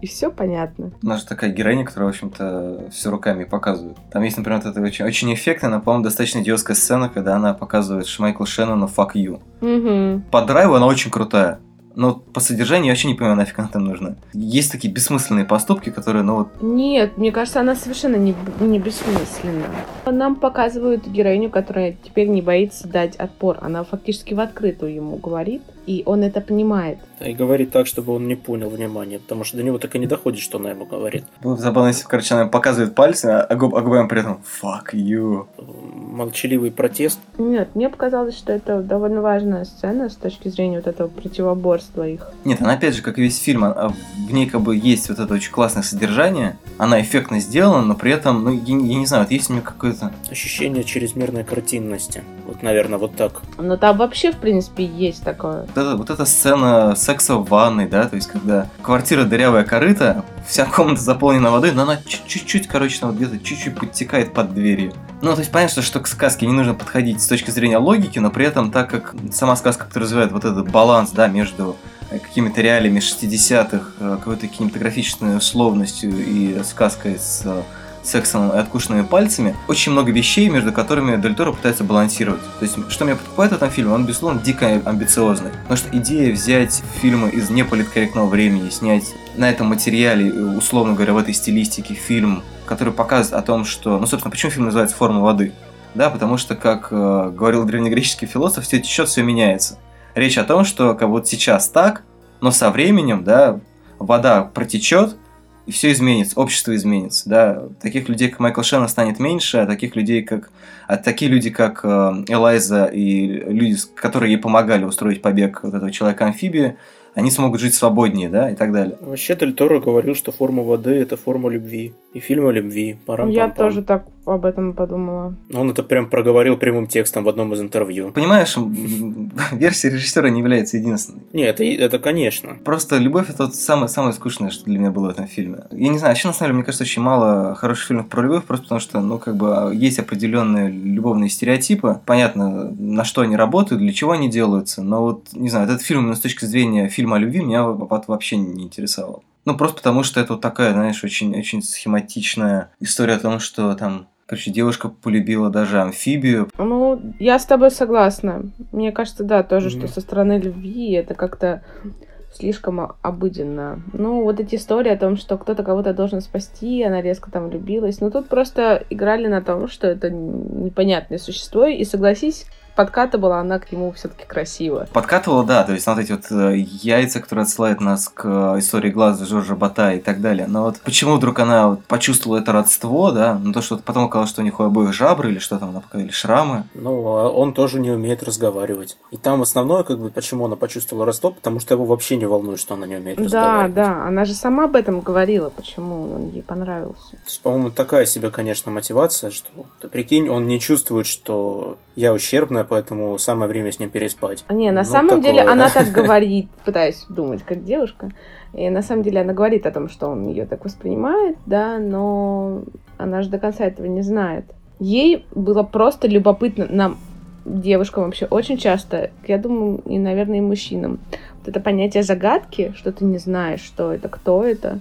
И все понятно. У нас же такая героиня, которая, в общем-то, все руками показывает. Там есть, например, вот эта очень, очень эффектная, но, по-моему, достаточно идиотская сцена, когда она показывает Майклу Шеннону «fuck you». Угу. По драйву она очень крутая. Но по содержанию я вообще не понимаю, нафиг она там нужна. Есть такие бессмысленные поступки, которые, ну вот, Нет, мне кажется, она совершенно не, не бессмысленна. Нам показывают героиню, которая теперь не боится дать отпор. Она фактически в открытую ему говорит, и он это понимает. И говорит так, чтобы он не понял внимания, потому что до него так и не доходит, что она ему говорит. было бы забавно, если, короче, она показывает пальцы, а губ- а губами при этом «fuck you». Молчаливый протест. Нет, мне показалось, что это довольно важная сцена с точки зрения вот этого противоборства их. Нет, она опять же, как и весь фильм, а- в ней как бы есть вот это очень классное содержание, она эффектно сделана, но при этом, ну, я, не- я не знаю, вот есть у меня какое-то... Ощущение чрезмерной картинности. Наверное, вот так. Но там вообще, в принципе, есть такое. Вот, эта- вот эта сцена секса в ванной, да, то есть когда квартира дырявая корыта, вся комната заполнена водой, но она чуть- чуть-чуть, короче, там вот где-то чуть-чуть подтекает под дверью. Ну, то есть понятно, что, к сказке не нужно подходить с точки зрения логики, но при этом, так как сама сказка подразумевает вот этот баланс, да, между э, какими-то реалиями 60-х, э, какой-то кинематографической условностью и сказкой с сексом и откушенными пальцами, очень много вещей, между которыми Дель Торо пытается балансировать. То есть, что меня подкупает в этом фильме, он, безусловно, дико амбициозный. Потому что идея взять фильмы из неполиткорректного времени, снять на этом материале, условно говоря, в этой стилистике фильм, который показывает о том, что... Ну, собственно, почему фильм называется «Форма воды»? Да, потому что, как э, говорил древнегреческий философ, все течет, все меняется. Речь о том, что как вот сейчас так, но со временем, да, вода протечет, и все изменится, общество изменится, да. Таких людей, как Майкл Шеннон, станет меньше, а таких людей, как... А такие люди, как э, Элайза и люди, которые ей помогали устроить побег вот этого человека-амфибии, они смогут жить свободнее, да, и так далее. Вообще, Дель Торо говорил, что форма воды – это форма любви. И фильм о любви. Парам Я тоже так об этом подумала. Он это прям проговорил прямым текстом в одном из интервью. Понимаешь, версия режиссера не является единственной. Не, это, это конечно. Просто любовь это вот самое, самое скучное, что для меня было в этом фильме. Я не знаю, вообще на самом деле, мне кажется, очень мало хороших фильмов про любовь, просто потому что, ну, как бы, есть определенные любовные стереотипы. Понятно, на что они работают, для чего они делаются, но вот, не знаю, этот фильм именно с точки зрения фильма о любви меня вообще не интересовал. Ну, просто потому что это вот такая, знаешь, очень, очень схематичная история о том, что там Короче, девушка полюбила даже амфибию. Ну, я с тобой согласна. Мне кажется, да, тоже, Мгм. что со стороны любви это как-то слишком обыденно. Ну, вот эти истории о том, что кто-то кого-то должен спасти, она резко там влюбилась. Ну, тут просто играли на том, что это непонятное существо. И согласись, подкатывала она к нему все-таки красиво. Подкатывала, да, то есть вот эти вот э, яйца, которые отсылают нас к э, истории глаза Жоржа Бата и так далее. Но вот почему вдруг она вот почувствовала это родство, да, ну то, что потом оказалось, что у них у обоих жабры или что там она показали, шрамы. Ну, а он тоже не умеет разговаривать. И там основное, как бы, почему она почувствовала родство, потому что его вообще не волнует, что она не умеет Да, разговаривать. да, она же сама об этом говорила, почему он ей понравился. То есть, по-моему, такая себе, конечно, мотивация, что, ты прикинь, он не чувствует, что я ущербная, поэтому самое время с ним переспать. Не, на Ну, самом деле такое. она так говорит, пытаясь думать как девушка. И на самом деле она говорит о том, что он ее так воспринимает, да, но она же до конца этого не знает. Ей было просто любопытно, нам, девушкам вообще, очень часто, я думаю, и, наверное, и мужчинам, вот это понятие загадки, что ты не знаешь, что это, кто это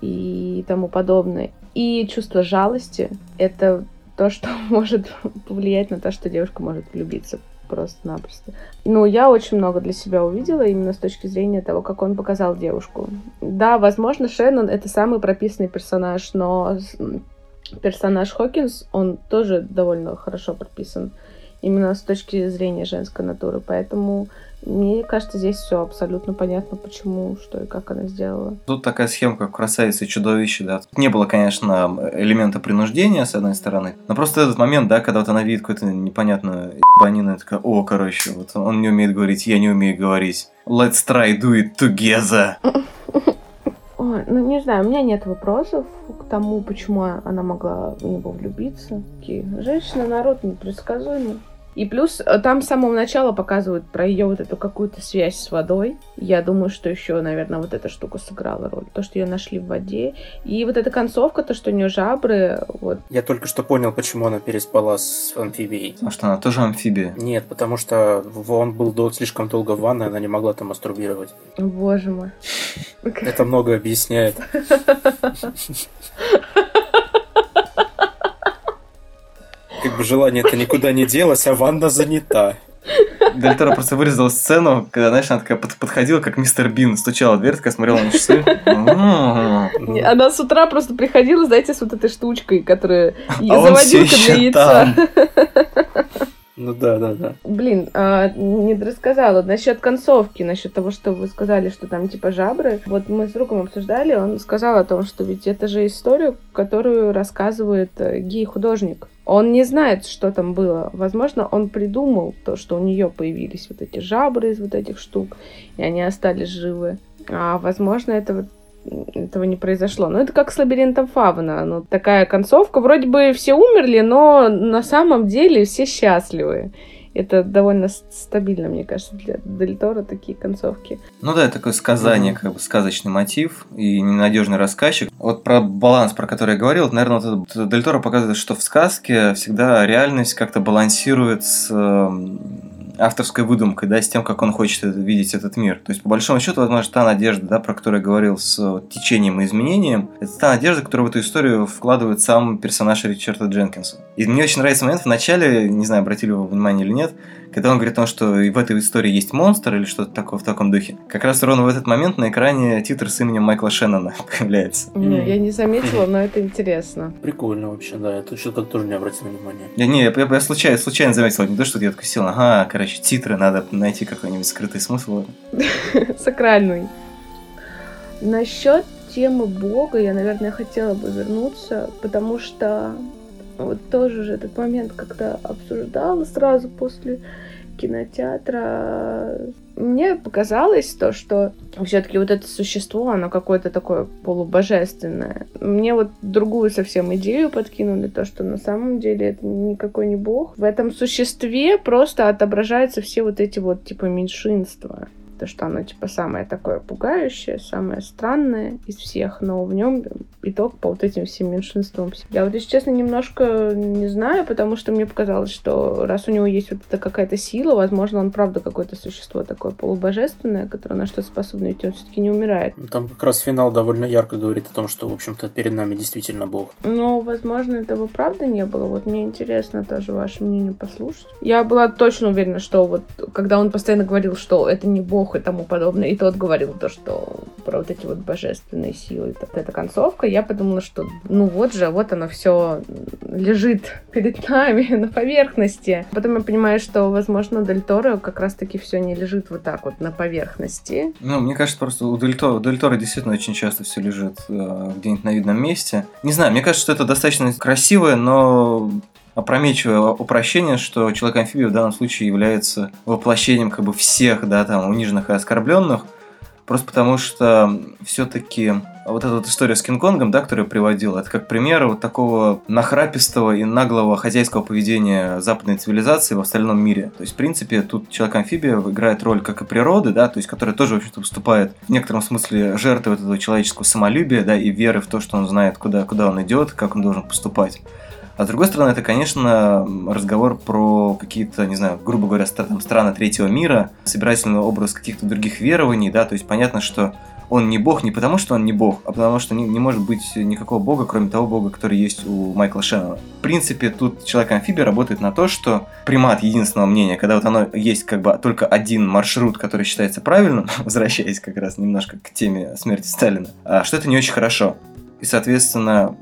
и тому подобное. И чувство жалости — это то, что может повлиять на то, что девушка может влюбиться просто-напросто. Ну, я очень много для себя увидела именно с точки зрения того, как он показал девушку. Да, возможно, Шеннон — это самый прописанный персонаж, но персонаж Хокинс, он тоже довольно хорошо прописан именно с точки зрения женской натуры. Поэтому мне кажется, здесь все абсолютно понятно, почему, что и как она сделала. Тут такая схема, как в «Красавице и чудовище», да. Тут не было, конечно, элемента принуждения, с одной стороны, но просто этот момент, да, когда вот она видит какую-то непонятную ебанину, и такая, о, короче, вот он не умеет говорить, я не умею говорить. Let's try do it together. Ой, ну не знаю, у меня нет вопросов к тому, почему она могла в него влюбиться. Такие, Женщина, народ непредсказуемый. И плюс э, там с самого начала показывают про ее вот эту какую-то связь с водой. Я думаю, что еще, наверное, вот эта штука сыграла роль. То, что ее нашли в воде. И вот эта концовка, то, что у нее жабры, вот. Я только что понял, почему она переспала с амфибией. А что, она тоже амфибия? Нет, потому что он был дол- слишком долго в ванной, она не могла там мастурбировать. Боже мой. Это много объясняет. Как бы желание-то никуда не делось, а ванна занята. Дель Торо просто вырезал сцену, когда, знаешь, она такая под- подходила, как мистер Бин, стучала в дверь, такая смотрела на часы. Не, Она с утра просто приходила, знаете, с вот этой штучкой, которая А заводилка для яйца. Ну да, да, да. Блин, а, не рассказала насчет концовки, насчет того, что вы сказали, что там типа жабры. Вот мы с другом обсуждали, он сказал о том, что ведь это же историю, которую рассказывает э, гей-художник. Он не знает, что там было. Возможно, он придумал то, что у нее появились вот эти жабры из вот этих штук, и они остались живы. А возможно, это вот этого не произошло. Но это как с лабиринтом Фавна. Ну, такая концовка. Вроде бы все умерли, но на самом деле все счастливы. Это довольно стабильно, мне кажется, для Дель Торо такие концовки. Ну да, такое сказание, как бы сказочный мотив и ненадежный рассказчик. Вот про баланс, про который я говорил, наверное, вот это- Дель Торо показывает, что в сказке всегда реальность как-то балансирует с эм, авторской выдумкой, да, с тем, как он хочет видеть этот мир. То есть, по большому счету, возможно, та надежда, да, про которую я говорил с течением и изменением, это та надежда, которую в эту историю вкладывает сам персонаж Ричарда Дженкинса. И мне очень нравится момент в начале, не знаю, обратили вы внимание или нет, когда он говорит о том, что в этой истории есть монстр или что-то такое в таком духе. Как раз ровно в этот момент на экране титр с именем Майкла Шеннона появляется. Не, я не заметила, но это интересно. Прикольно вообще, да. Это что-то тоже не обратил внимания. Я, не, я, я случайно, случайно заметил, не то, что я такой сел, ага, короче, титры, надо найти какой-нибудь скрытый смысл. Сакральный. Насчет темы Бога я, наверное, хотела бы вернуться, потому что вот тоже же этот момент как-то обсуждала сразу после кинотеатра. Мне показалось то, что все-таки вот это существо, оно какое-то такое полубожественное. Мне вот другую совсем идею подкинули, то, что на самом деле это никакой не бог. В этом существе просто отображаются все вот эти вот типа меньшинства. То, что оно типа самое такое пугающее, самое странное из всех, но в нем итог по вот этим всем меньшинствам. Я вот, если честно, немножко не знаю, потому что мне показалось, что раз у него есть вот эта какая-то сила, возможно, он правда какое-то существо такое полубожественное, которое на что-то способно, ведь он все-таки не умирает. Ну, Там как раз финал довольно ярко говорит о том, что, в общем-то, перед нами действительно бог. Но, возможно, этого правда не было. Вот мне интересно тоже ваше мнение послушать. Я была точно уверена, что вот когда он постоянно говорил, что это не бог и тому подобное, и тот говорил то, что про вот эти вот божественные силы, вот эта концовка, я подумала, что ну вот же, вот оно все лежит перед нами на поверхности. Потом я понимаю, что, возможно, Дель Торо как раз-таки все не лежит вот так вот на поверхности. Ну, мне кажется, просто у Дель Торо, у Дель Торо действительно очень часто все лежит э, где-нибудь на видном месте. Не знаю, мне кажется, что это достаточно красивое, но опрометчивое упрощение, что человек-амфибия в данном случае является воплощением как бы всех, да, там, униженных и оскорбленных. Просто потому что все-таки вот эта вот история с Кинг-Конгом, да, которую я приводил, это как пример вот такого нахрапистого и наглого хозяйского поведения западной цивилизации в остальном мире. То есть, в принципе, тут человек-амфибия играет роль как и природы, да, то есть, которая тоже, в общем-то, выступает в некотором смысле жертвой вот этого человеческого самолюбия, да, и веры в то, что он знает, куда, куда он идет, как он должен поступать. А с другой стороны, это, конечно, разговор про какие-то, не знаю, грубо говоря, там, страны третьего мира, собирательный образ каких-то других верований, да, то есть понятно, что он не бог не потому, что он не бог, а потому что не, не может быть никакого бога, кроме того бога, который есть у Майкла Шеннона. В принципе, тут человек-амфибия работает на то, что примат единственного мнения, когда вот оно есть как бы только один маршрут, который считается правильным, возвращаясь как раз немножко к теме смерти Сталина, а что это не очень хорошо. И, соответственно,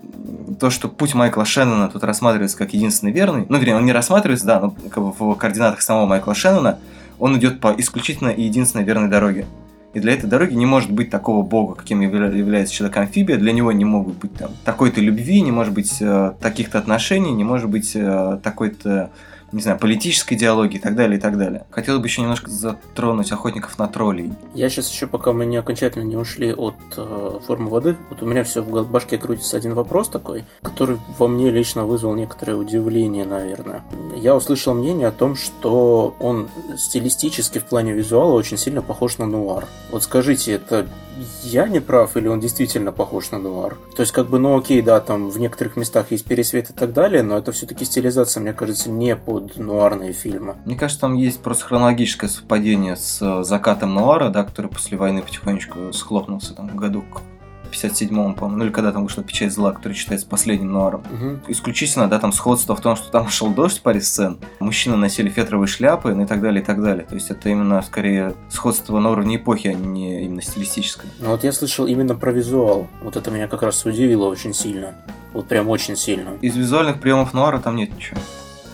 то, что путь Майкла Шеннона тут рассматривается как единственный верный, ну, вернее, он не рассматривается, да, но как бы в координатах самого Майкла Шеннона, он идет по исключительно и единственной верной дороге. И для этой дороги не может быть такого бога, каким является человек-амфибия. Для него не могут быть там такой-то любви, не может быть э, таких-то отношений, не может быть э, такой-то не знаю, политической идеологии и так далее, и так далее. Хотелось бы еще немножко затронуть охотников на троллей. Я сейчас еще, пока мы не окончательно не ушли от э, формы воды, вот у меня все в башке крутится один вопрос такой, который во мне лично вызвал некоторое удивление, наверное. Я услышал мнение о том, что он стилистически в плане визуала очень сильно похож на нуар. Вот скажите, это я не прав, или он действительно похож на нуар? То есть, как бы, ну окей, да, там в некоторых местах есть пересвет и так далее, но это все-таки стилизация, мне кажется, не под нуарные фильмы. Мне кажется, там есть просто хронологическое совпадение с э, закатом нуара, да, который после войны потихонечку схлопнулся там в году 57-м, по-моему, ну или когда там вышла «Печать зла», который считается последним нуаром. Угу. Исключительно, да, там сходство в том, что там шел дождь паре сцен, мужчины носили фетровые шляпы, ну и так далее, и так далее. То есть это именно, скорее, сходство на уровне эпохи, а не именно стилистическое. Ну вот я слышал именно про визуал. Вот это меня как раз удивило очень сильно. Вот прям очень сильно. Из визуальных приемов нуара там нет ничего.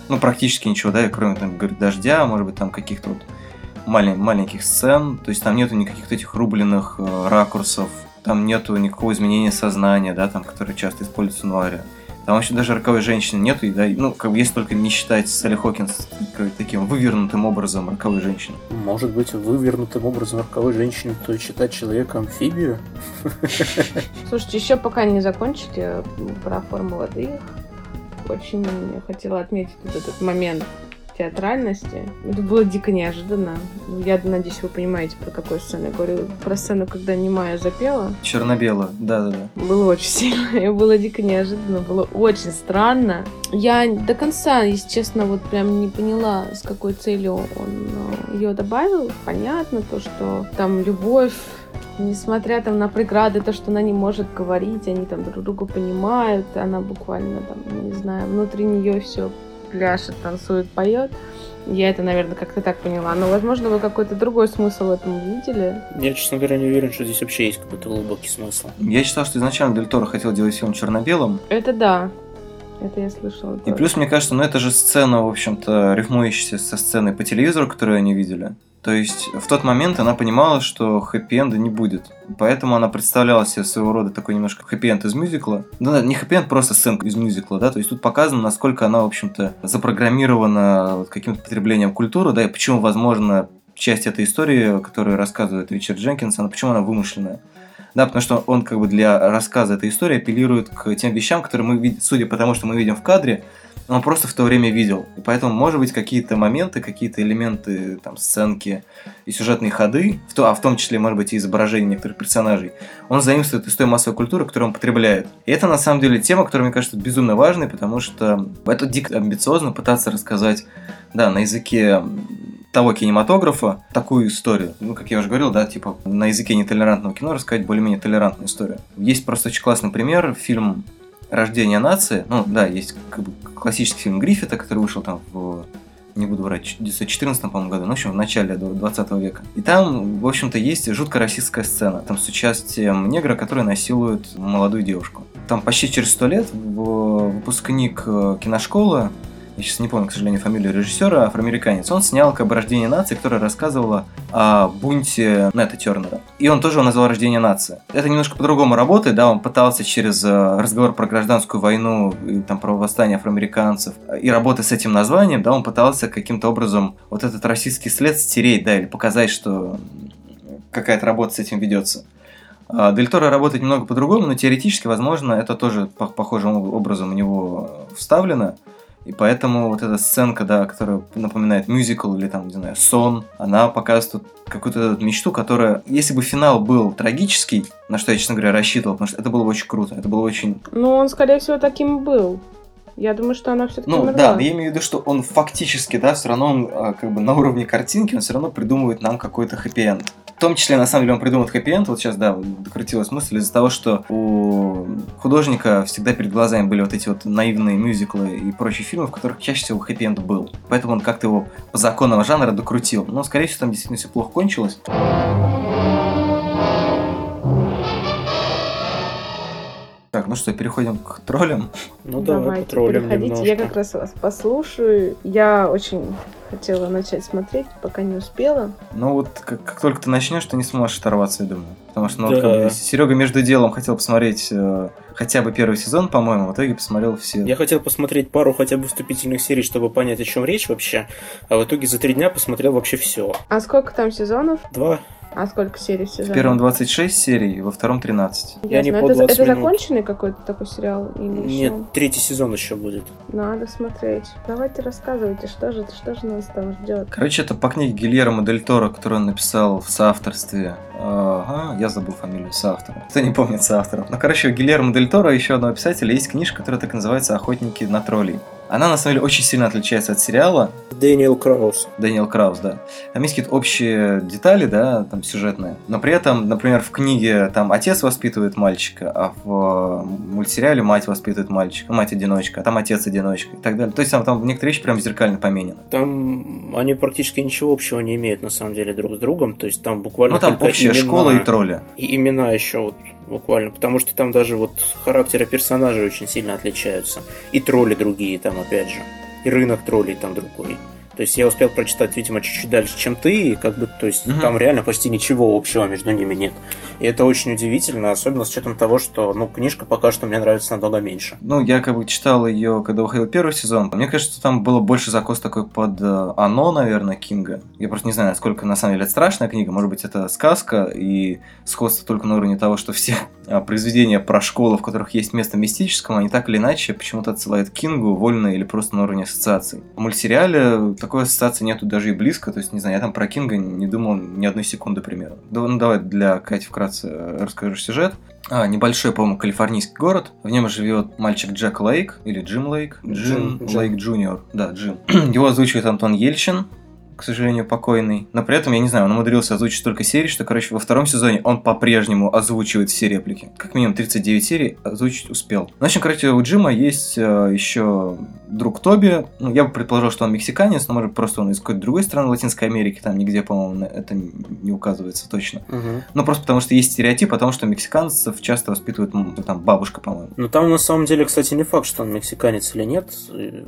Ну, практически ничего, да, кроме, там, говорит, дождя, может быть, там каких-то вот малень, маленьких сцен. То есть там нету никаких этих рубленных э, ракурсов, там нету никакого изменения сознания, да, там, которое часто используется в нуаре. Там вообще даже роковой женщины нету, и, да, ну, как бы если только не считать Салли Хокинс таким вывернутым образом роковой женщины. Может быть, вывернутым образом роковой женщины, то считать человека амфибию? Слушайте, еще пока не закончили про форму воды, очень хотела отметить вот этот момент театральности. Это было дико неожиданно. Я надеюсь, вы понимаете, про какую сцену я говорю. Про сцену, когда Немая запела. Черно-бело, да-да-да. Было очень сильно. И было дико неожиданно. Было очень странно. Я до конца, если честно, вот прям не поняла, с какой целью он э, ее добавил. Понятно то, что там любовь несмотря там на преграды, то, что она не может говорить, они там друг друга понимают, она буквально там, не знаю, внутри нее все пляшет, танцует, поет. Я это, наверное, как-то так поняла. Но, возможно, вы какой-то другой смысл в этом видели. Я, честно говоря, не уверен, что здесь вообще есть какой-то глубокий смысл. Я считал, что изначально Дель Торо хотел делать фильм черно-белым. Это да. Это я слышала. И плюс, мне кажется, ну это же сцена, в общем-то, рифмующаяся со сценой по телевизору, которую они видели. То есть в тот момент она понимала, что хэппи-энда не будет. Поэтому она представляла себе своего рода такой немножко хэппи-энд из мюзикла. Ну, не хэппи-энд, просто сценка из мюзикла, да. То есть тут показано, насколько она, в общем-то, запрограммирована каким-то потреблением культуры, да, и почему, возможно, часть этой истории, которую рассказывает Ричард Дженкинс, она почему она вымышленная. Да, потому что он как бы для рассказа этой истории апеллирует к тем вещам, которые мы видим, судя по тому, что мы видим в кадре, он просто в то время видел. И поэтому, может быть, какие-то моменты, какие-то элементы, там, сценки и сюжетные ходы, в то, а в том числе, может быть, и изображение некоторых персонажей, он заимствует из той массовой культуры, которую он потребляет. И это, на самом деле, тема, которая, мне кажется, безумно важной, потому что это дико амбициозно пытаться рассказать, да, на языке того кинематографа такую историю. Ну, как я уже говорил, да, типа на языке нетолерантного кино рассказать более-менее толерантную историю. Есть просто очень классный пример, фильм «Рождение нации». Ну, да, есть как бы классический фильм Гриффита, который вышел там в не буду врать, в 1914, по-моему, году, ну, в общем, в начале 20 века. И там, в общем-то, есть жутко расистская сцена. Там с участием негра, который насилует молодую девушку. Там почти через сто лет выпускник э, киношколы я сейчас не помню, к сожалению, фамилию режиссера, афроамериканец, он снял как бы «Рождение нации», которая рассказывала о бунте Нета Тернера. И он тоже его назвал «Рождение нации». Это немножко по-другому работает, да, он пытался через э, разговор про гражданскую войну, и, там, про восстание афроамериканцев, и работы с этим названием, да, он пытался каким-то образом вот этот российский след стереть, да, или показать, что какая-то работа с этим ведется. А, Дель Торо работает немного по-другому, но теоретически, возможно, это тоже по похожим образом у него вставлено. И поэтому вот эта сценка, да, которая напоминает мюзикл или там, не знаю, сон, она показывает какую-то мечту, которая, если бы финал был трагический, на что я, честно говоря, рассчитывал, потому что это было бы очень круто, это было очень... Ну, он, скорее всего, таким был. Я думаю, что она все-таки Ну умерла. да, но я имею в виду, что он фактически, да, все равно он а, как бы на уровне картинки, он все равно придумывает нам какой-то хэппи-энд. В том числе, на самом деле, он придумал хэппи-энд. Вот сейчас, да, докрутилась мысль из-за того, что у художника всегда перед глазами были вот эти вот наивные мюзиклы и прочие фильмы, в которых чаще всего хэппи-энд был. Поэтому он как-то его по законам жанра докрутил. Но, скорее всего, там действительно все плохо кончилось. Так, ну что, переходим к троллям. Ну давай, Давайте, потроллим переходите. немножко. Я как раз вас послушаю. Я очень хотела начать смотреть, пока не успела. Ну вот, как, как только ты начнешь, ты не сможешь оторваться, я думаю. Потому что, ну, Да. как бы, Серега между делом хотел посмотреть э, хотя бы первый сезон, по-моему, в итоге посмотрел все. Я хотел посмотреть пару хотя бы вступительных серий, чтобы понять, о чем речь вообще, а в итоге за три дня посмотрел вообще все. А сколько там сезонов? Два. А сколько серий в сезоне? В первом 26 серий, во втором 13. Я не Ясно. по это, 20 это минут. законченный какой-то такой сериал? Или Нет, еще? третий сезон еще будет. Надо смотреть. Давайте рассказывайте, что же, что же нас там ждет. Короче, это по книге Гильермо Дель Торо, которую он написал в соавторстве. Ага, я забыл фамилию соавтора. Кто не помнит соавторов. Ну, короче, у Гильермо Дель Торо, еще одного писателя, есть книжка, которая так называется «Охотники на троллей». Она, на самом деле, очень сильно отличается от сериала. Дэниел Краус. Даниэл Краус, да. Там есть какие-то общие детали, да, там сюжетные. Но при этом, например, в книге там отец воспитывает мальчика, а в э, мультсериале мать воспитывает мальчика, мать-одиночка, а там отец-одиночка и так далее. То есть там, там некоторые вещи прям зеркально поменены. Там они практически ничего общего не имеют на самом деле друг с другом. То есть там буквально Ну, там общая имена. школа и тролли. И имена еще вот буквально, потому что там даже вот характеры персонажей очень сильно отличаются. И тролли другие там, опять же. И рынок троллей там другой. То есть я успел прочитать, видимо, чуть-чуть дальше, чем ты, и как бы, то есть Мгм. там реально почти ничего общего между ними нет. И это очень удивительно, особенно с учетом того, что, ну, книжка пока что мне нравится намного меньше. Ну, я как бы читал ее, когда выходил первый сезон. Мне кажется, там было больше закос такой под э, Оно, наверное, Кинга. Я просто не знаю, насколько на самом деле это страшная книга. Может быть, это сказка и сходство только на уровне того, что все а, произведения про школу, в которых есть место мистическому, они так или иначе почему-то отсылают Кингу, вольно или просто на уровне ассоциаций. В мультсериале такой ассоциации нету даже и близко. То есть, не знаю, я там про Кинга не думал ни одной секунды примерно. Ну, давай для Кати вкратце расскажу сюжет. А, небольшой, по-моему, калифорнийский город. В нем живет мальчик Джек Лейк или Джим Лейк. Джим, Джим, Джим. Лейк Джуниор. Да, Джим. Его озвучивает Антон Ельчин, к сожалению, покойный. Но при этом, я не знаю, он умудрился озвучить столько серий, что, короче, во втором сезоне он по-прежнему озвучивает все реплики. Как минимум 39 серий озвучить успел. Ну, в общем, короче, у Джима есть э, еще друг Тоби. Ну, я бы предположил, что он мексиканец, но, может, просто он из какой-то другой страны Латинской Америки. Там нигде, по-моему, это не указывается точно. Ну, просто потому что есть стереотип о том, что мексиканцев часто воспитывают, м, там, бабушка, по-моему. Ну, там на самом деле, кстати, не факт, что он мексиканец или нет.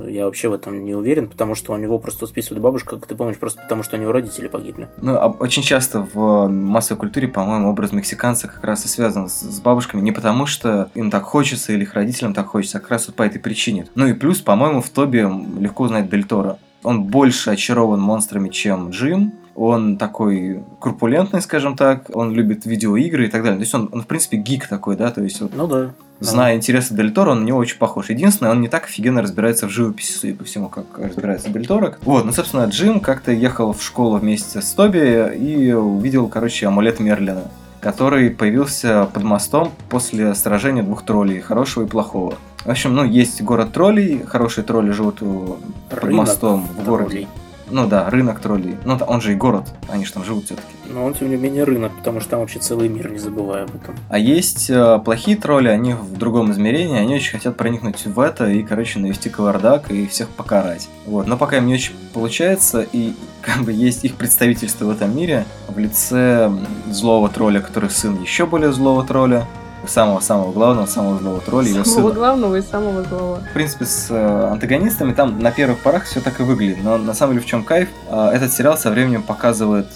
Я вообще в этом не уверен, потому что у него просто списывают бабушка, как ты помнишь, просто потому что у него родители погибли. Ну, а очень часто в массовой культуре, по-моему, образ мексиканца как раз и связан с, с бабушками не потому, что им так хочется или их родителям так хочется, а как раз вот по этой причине. Ну и плюс, по-моему, в Тоби легко узнать Дель Торо. Он больше очарован монстрами, чем Джим. Он такой корпулентный, скажем так. Он любит видеоигры и так далее. То есть он, он в принципе, гик такой, да, то есть вот Ну да. Зная интересы Дель Торо, он на него очень похож. Единственное, он не так офигенно разбирается в живописи, судя по всему, как разбирается Дель Торо. Вот, ну, собственно, Джим как-то ехал в школу вместе с Тоби и увидел, короче, амулет Мерлина, который появился под мостом после сражения двух троллей, хорошего и плохого. В общем, ну, есть город троллей, хорошие тролли живут под Рынок мостом в городе. троллей. Ну да, рынок троллей. Ну, он же и город, они же там живут все-таки. Но он, тем не менее, рынок, потому что там вообще целый мир, не забывай об этом. А есть э, плохие тролли, они в другом измерении, они очень хотят проникнуть в это и, короче, навести кавардак и всех покарать. Вот, но пока им не очень получается, и как бы есть их представительство в этом мире в лице злого тролля, который сын еще более злого тролля, самого-самого главного, самого злого тролля, его Самого сына. главного и самого злого. В принципе, с э, антагонистами там на первых порах все так и выглядит. Но на самом деле в чем кайф? Э, этот сериал со временем показывает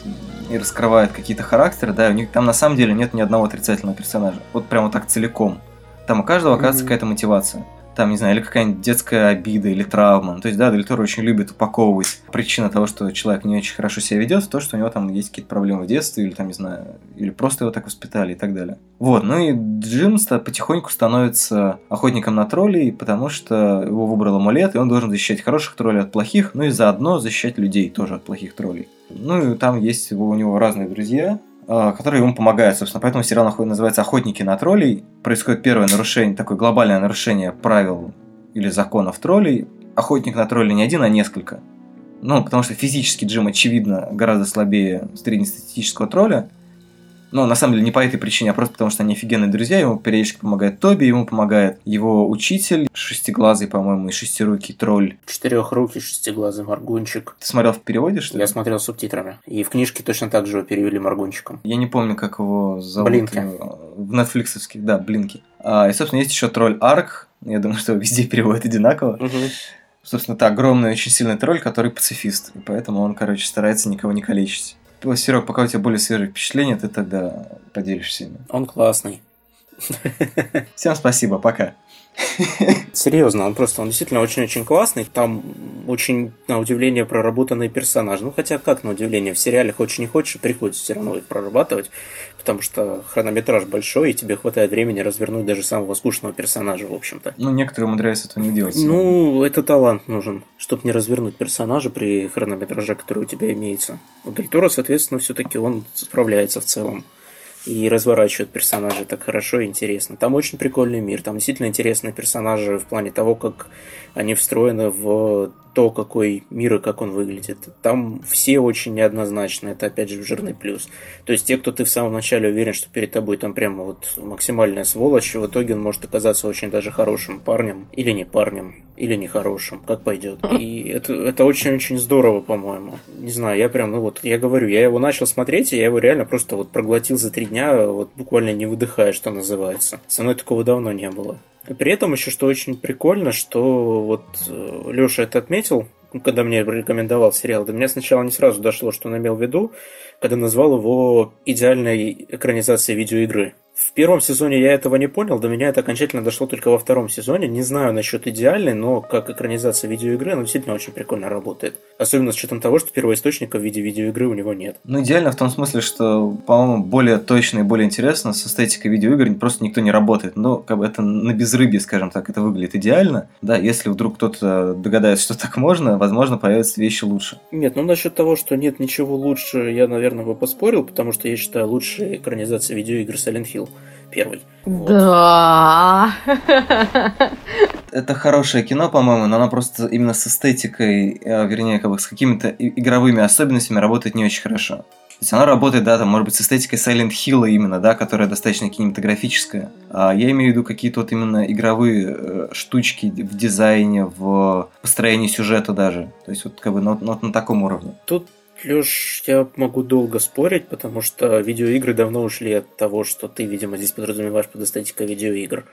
и раскрывает какие-то характеры, да, у них там на самом деле нет ни одного отрицательного персонажа. Вот прямо так целиком. Там у каждого оказывается Мгм. какая-то мотивация. Там, не знаю, или какая-нибудь детская обида или травма. То есть, да, Дель Торо очень любит упаковывать причина того, что человек не очень хорошо себя ведет, то, что у него там есть какие-то проблемы в детстве, или там, не знаю, или просто его так воспитали и так далее. Вот, ну и Джим потихоньку становится охотником на троллей, потому что его выбрал амулет, и он должен защищать хороших троллей от плохих, ну и заодно защищать людей тоже от плохих троллей. Ну и там есть у него разные друзья, а, которые ему помогают, собственно. Поэтому сериал называется «Охотники на троллей». Происходит первое нарушение, такое глобальное нарушение правил или законов троллей. Охотник на троллей не один, а несколько. Ну, потому что физически Джим, очевидно, гораздо слабее среднестатистического тролля – но на самом деле не по этой причине, а просто потому что они офигенные друзья. Ему периодически помогает Тоби, ему помогает его учитель, шестиглазый, по-моему, и шестирукий тролль. Четырехрукий, шестиглазый маргунчик. Ты смотрел в переводе, что ли? Я смотрел с субтитрами. И в книжке точно так же его перевели маргунчиком. Я не помню, как его зовут. Блинки. В нетфликсовских, да, Блинки. А, и, собственно, есть еще тролль Арк. Я думаю, что везде переводят одинаково. Угу. Собственно, это огромный, очень сильный тролль, который пацифист. И поэтому он, короче, старается никого не калечить. Серег, пока у тебя более свежие впечатления, ты тогда поделишься ими. Он классный. Всем спасибо, пока. Серьезно, он просто, он действительно очень-очень классный. Там очень, на удивление, проработанный персонаж. Ну, хотя как на удивление, в сериале хочешь не хочешь, приходится все равно их прорабатывать, потому что хронометраж большой, и тебе хватает времени развернуть даже самого скучного персонажа, в общем-то. Ну, некоторые умудряются этого не делать. Ну, это талант нужен, чтобы не развернуть персонажа при хронометраже, который у тебя имеется. У Дельтора, соответственно, все-таки он справляется в целом и разворачивают персонажей так хорошо и интересно. Там очень прикольный мир, там действительно интересные персонажи в плане того, как они встроены в то, какой мир и как он выглядит. Там все очень неоднозначны, это опять же жирный плюс. То есть те, кто ты в самом начале уверен, что перед тобой там прямо вот максимальная сволочь, в итоге он может оказаться очень даже хорошим парнем, или не парнем, или не хорошим, как пойдет. И это, это очень-очень здорово, по-моему. Не знаю, я прям, ну вот, я говорю, я его начал смотреть, и я его реально просто вот проглотил за три дня, вот буквально не выдыхая, что называется. Со мной такого давно не было. При этом еще что очень прикольно, что вот э, Леша это отметил, когда мне рекомендовал сериал, до меня сначала не сразу дошло, что он имел в виду, когда назвал его идеальной экранизацией видеоигры. В первом сезоне я этого не понял, до меня это окончательно дошло только во втором сезоне. Не знаю насчет идеальной, но как экранизация видеоигры, она действительно очень прикольно работает. Особенно с учетом того, что первоисточника в виде видеоигры у него нет. Ну, идеально в том смысле, что, по-моему, более точно и более интересно с эстетикой видеоигр просто никто не работает. Но как бы это на безрыбье, скажем так, это выглядит идеально. Да, если вдруг кто-то догадается, что так можно, возможно, появятся вещи лучше. Нет, ну насчет того, что нет ничего лучше, я, наверное, бы поспорил, потому что я считаю лучшей экранизацией видеоигр Silent Hill первый. Да. Это хорошее кино, по-моему, но оно просто именно с эстетикой, э, вернее, как бы с какими-то игровыми особенностями работает не очень хорошо. То есть она работает, да, там, может быть, с эстетикой Silent Hill именно, да, которая достаточно кинематографическая. А я имею в виду какие-то вот именно игровые э, штучки в дизайне, в построении сюжета даже. То есть вот как бы ну, вот на таком уровне. Тут Леш, я могу долго спорить, потому что видеоигры давно ушли от того, что ты, видимо, здесь подразумеваешь под эстетикой видеоигр.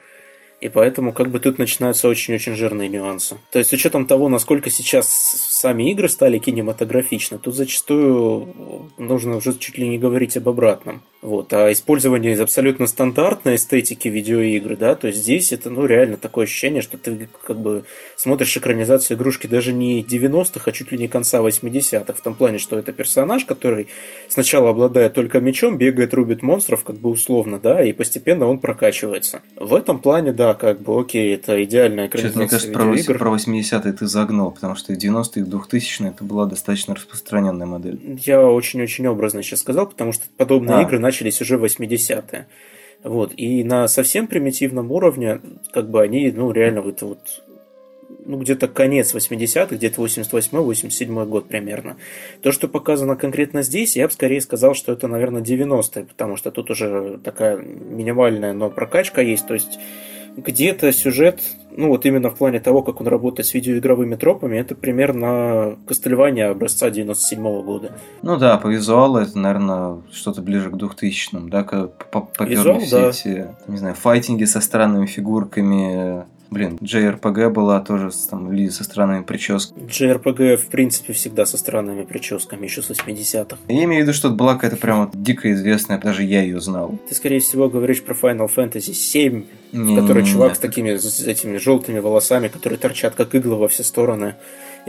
И поэтому как бы тут начинаются очень-очень жирные нюансы. То есть с учетом того, насколько сейчас сами игры стали кинематографичны, тут зачастую нужно уже чуть ли не говорить об обратном. Вот, а использование из абсолютно стандартной эстетики видеоигры, да, то есть здесь это, ну, реально такое ощущение, что ты как бы смотришь экранизацию игрушки даже не 90-х, а чуть ли не конца 80-х, в том плане, что это персонаж, который сначала обладает только мечом, бегает, рубит монстров, как бы условно, да, и постепенно он прокачивается. В этом плане, да, как бы, окей, это идеальная экранизация Что-то, мне кажется, про, про 80-е ты загнул, потому что в 90-е и 2000-е это была достаточно распространенная модель. Я очень-очень образно сейчас сказал, потому что подобные а. игры начались уже в 80-е. Вот. И на совсем примитивном уровне, как бы они, ну, реально, вот, вот ну, где-то конец 80-х, где-то 88-87 год примерно. То, что показано конкретно здесь, я бы скорее сказал, что это, наверное, 90-е, потому что тут уже такая минимальная, но прокачка есть, то есть где-то сюжет, ну вот именно в плане того, как он работает с видеоигровыми тропами, это примерно Кастельвания образца 97 -го года. Ну да, по визуалу это, наверное, что-то ближе к 2000-м, да, поперли все да. эти, не знаю, файтинги со странными фигурками, Блин, JRPG была тоже там, люди со странными прическами. JRPG, в принципе, всегда со странными прическами, еще с 80-х. Я имею в виду, что это была какая-то прям вот дико известная, даже я ее знал. Ты, скорее всего, говоришь про Final Fantasy 7, Не, в которой не, не, чувак с такими с этими желтыми волосами, которые торчат как иглы во все стороны,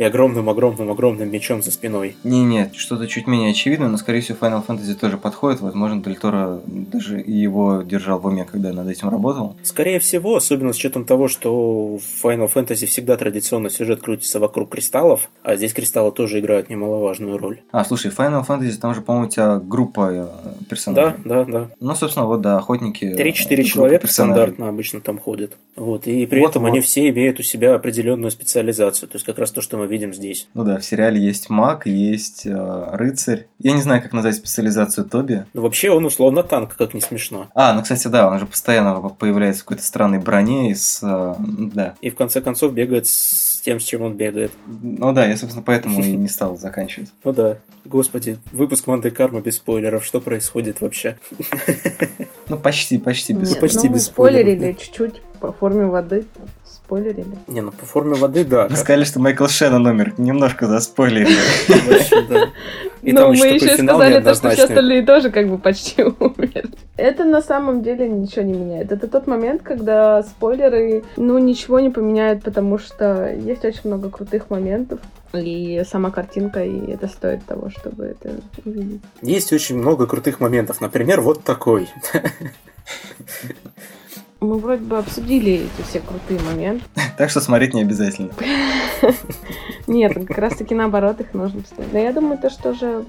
и огромным-огромным-огромным мечом за спиной. Не, нет, что-то чуть менее очевидно, но, скорее всего, Final Fantasy тоже подходит. Возможно, Дель Торо даже его держал в уме, когда над этим работал. Скорее всего, особенно с учетом того, что в Final Fantasy всегда традиционно сюжет крутится вокруг кристаллов, а здесь кристаллы тоже играют немаловажную роль. А, слушай, Final Fantasy, там же, по-моему, у тебя группа э, персонажей. Да, да, да. Ну, собственно, вот, да, охотники. э, 3-4 группа человека персонажей. стандартно обычно там ходят. Вот. И при Вот, этом вот. они все имеют у себя определенную специализацию. То есть как раз то, что мы видим здесь. Ну да, в сериале есть маг, есть э, рыцарь. Я не знаю, как назвать специализацию Тоби. Ну, вообще он условно танк, как не смешно. А, ну, кстати, да, он же постоянно появляется в какой-то странной броне и с... э, да. И в конце концов бегает с тем, с чем он бегает. Ну да, я, собственно, поэтому и не стал заканчивать. Ну да. Господи, выпуск Манды Карма без спойлеров. Что происходит вообще? Ну, почти, почти без... Почти ну, мы без спойлеров, спойлерили чуть-чуть по форме воды. Спойлерили. Не, ну по форме воды, да. Вы сказали, что Майкл Шеннон умер. Немножко заспойлерили. Но там мы еще сказали то, что все остальные тоже как бы почти умерли. Это на самом деле ничего не меняет. Это тот момент, когда спойлеры, ну, ничего не поменяют, потому что есть очень много крутых моментов. И сама картинка, и это стоит того, чтобы это увидеть. Есть очень много крутых моментов. Например, вот такой. Мы вроде бы обсудили эти все крутые моменты. Так что смотреть не обязательно. Нет, как раз таки наоборот их нужно вставить. Но я думаю, то, что же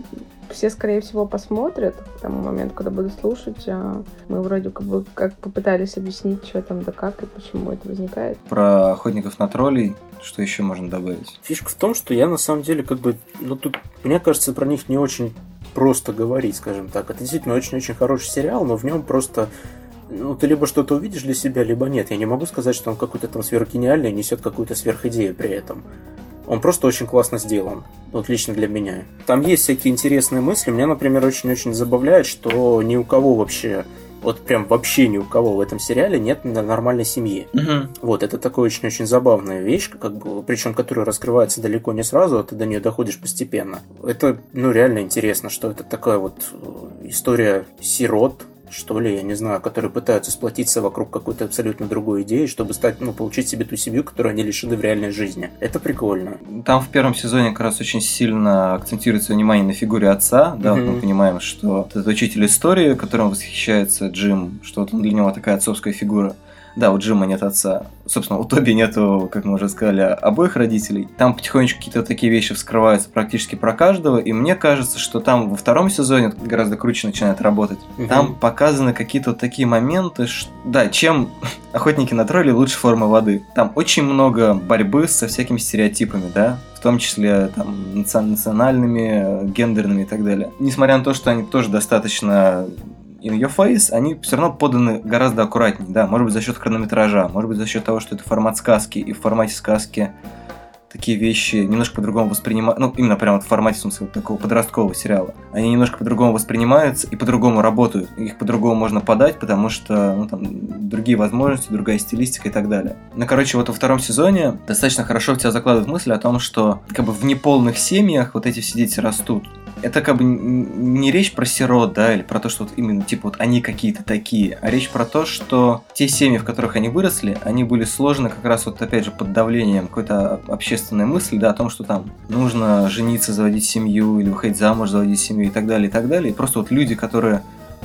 все, скорее всего, посмотрят к тому моменту, когда будут слушать. а Мы вроде как бы как попытались объяснить, что там да как и почему это возникает. Про охотников на троллей, что еще можно добавить? Фишка в том, что я на самом деле как бы... Ну тут, мне кажется, про них не очень просто говорить, скажем так. Это действительно очень-очень хороший сериал, но в нем просто... Ну, ты либо что-то увидишь для себя, либо нет. Я не могу сказать, что он какой-то там сверхгениальный и несет какую-то сверхидею при этом. Он просто очень классно сделан. Вот лично для меня. Там есть всякие интересные мысли. Меня, например, очень-очень забавляет, что ни у кого вообще, вот прям вообще ни у кого в этом сериале нет нормальной семьи. Вот, это такая очень-очень забавная вещь, как бы, причем которая раскрывается далеко не сразу, а ты до нее доходишь постепенно. Это, ну, реально интересно, что это такая вот э, история сирот, что ли, я не знаю, которые пытаются сплотиться вокруг какой-то абсолютно другой идеи, чтобы стать, ну, получить себе ту семью, которую они лишены в реальной жизни. Это прикольно. Там в первом сезоне как раз очень сильно акцентируется внимание на фигуре отца. Да, вот Мгм. мы понимаем, что вот этот учитель истории, которым восхищается Джим, что вот он для него такая отцовская фигура. Да, у Джима нет отца. Собственно, у Тоби нету, как мы уже сказали, обоих родителей. Там потихонечку какие-то такие вещи вскрываются практически про каждого. И мне кажется, что там во втором сезоне гораздо круче начинает работать. Мгм. Там показаны какие-то вот такие моменты, ш- да, чем охотники на троллей лучше формы воды. Там очень много борьбы со всякими стереотипами, да, в том числе там наци- национальными, э, гендерными и так далее. Несмотря на то, что они тоже достаточно in your face, они все равно поданы гораздо аккуратнее, да, может быть за счет хронометража, может быть за счет того, что это формат сказки, и в формате сказки такие вещи немножко по-другому воспринимают, ну, именно прямо в формате, смысле, такого подросткового сериала. Они немножко по-другому воспринимаются и по-другому работают. Их по-другому можно подать, потому что, ну, там, другие возможности, другая стилистика и так далее. Ну, короче, вот во втором сезоне достаточно хорошо в тебя закладывает мысль о том, что, как бы, в неполных семьях вот эти все дети растут. Это как бы не речь про сирот, да, или про то, что вот именно, типа, вот они какие-то такие, а речь про то, что те семьи, в которых они выросли, они были сложены как раз вот, опять же, под давлением какой-то общественной мысли, да, о том, что там нужно жениться, заводить семью, или выходить замуж, заводить семью и так далее, и так далее. И просто вот люди, которые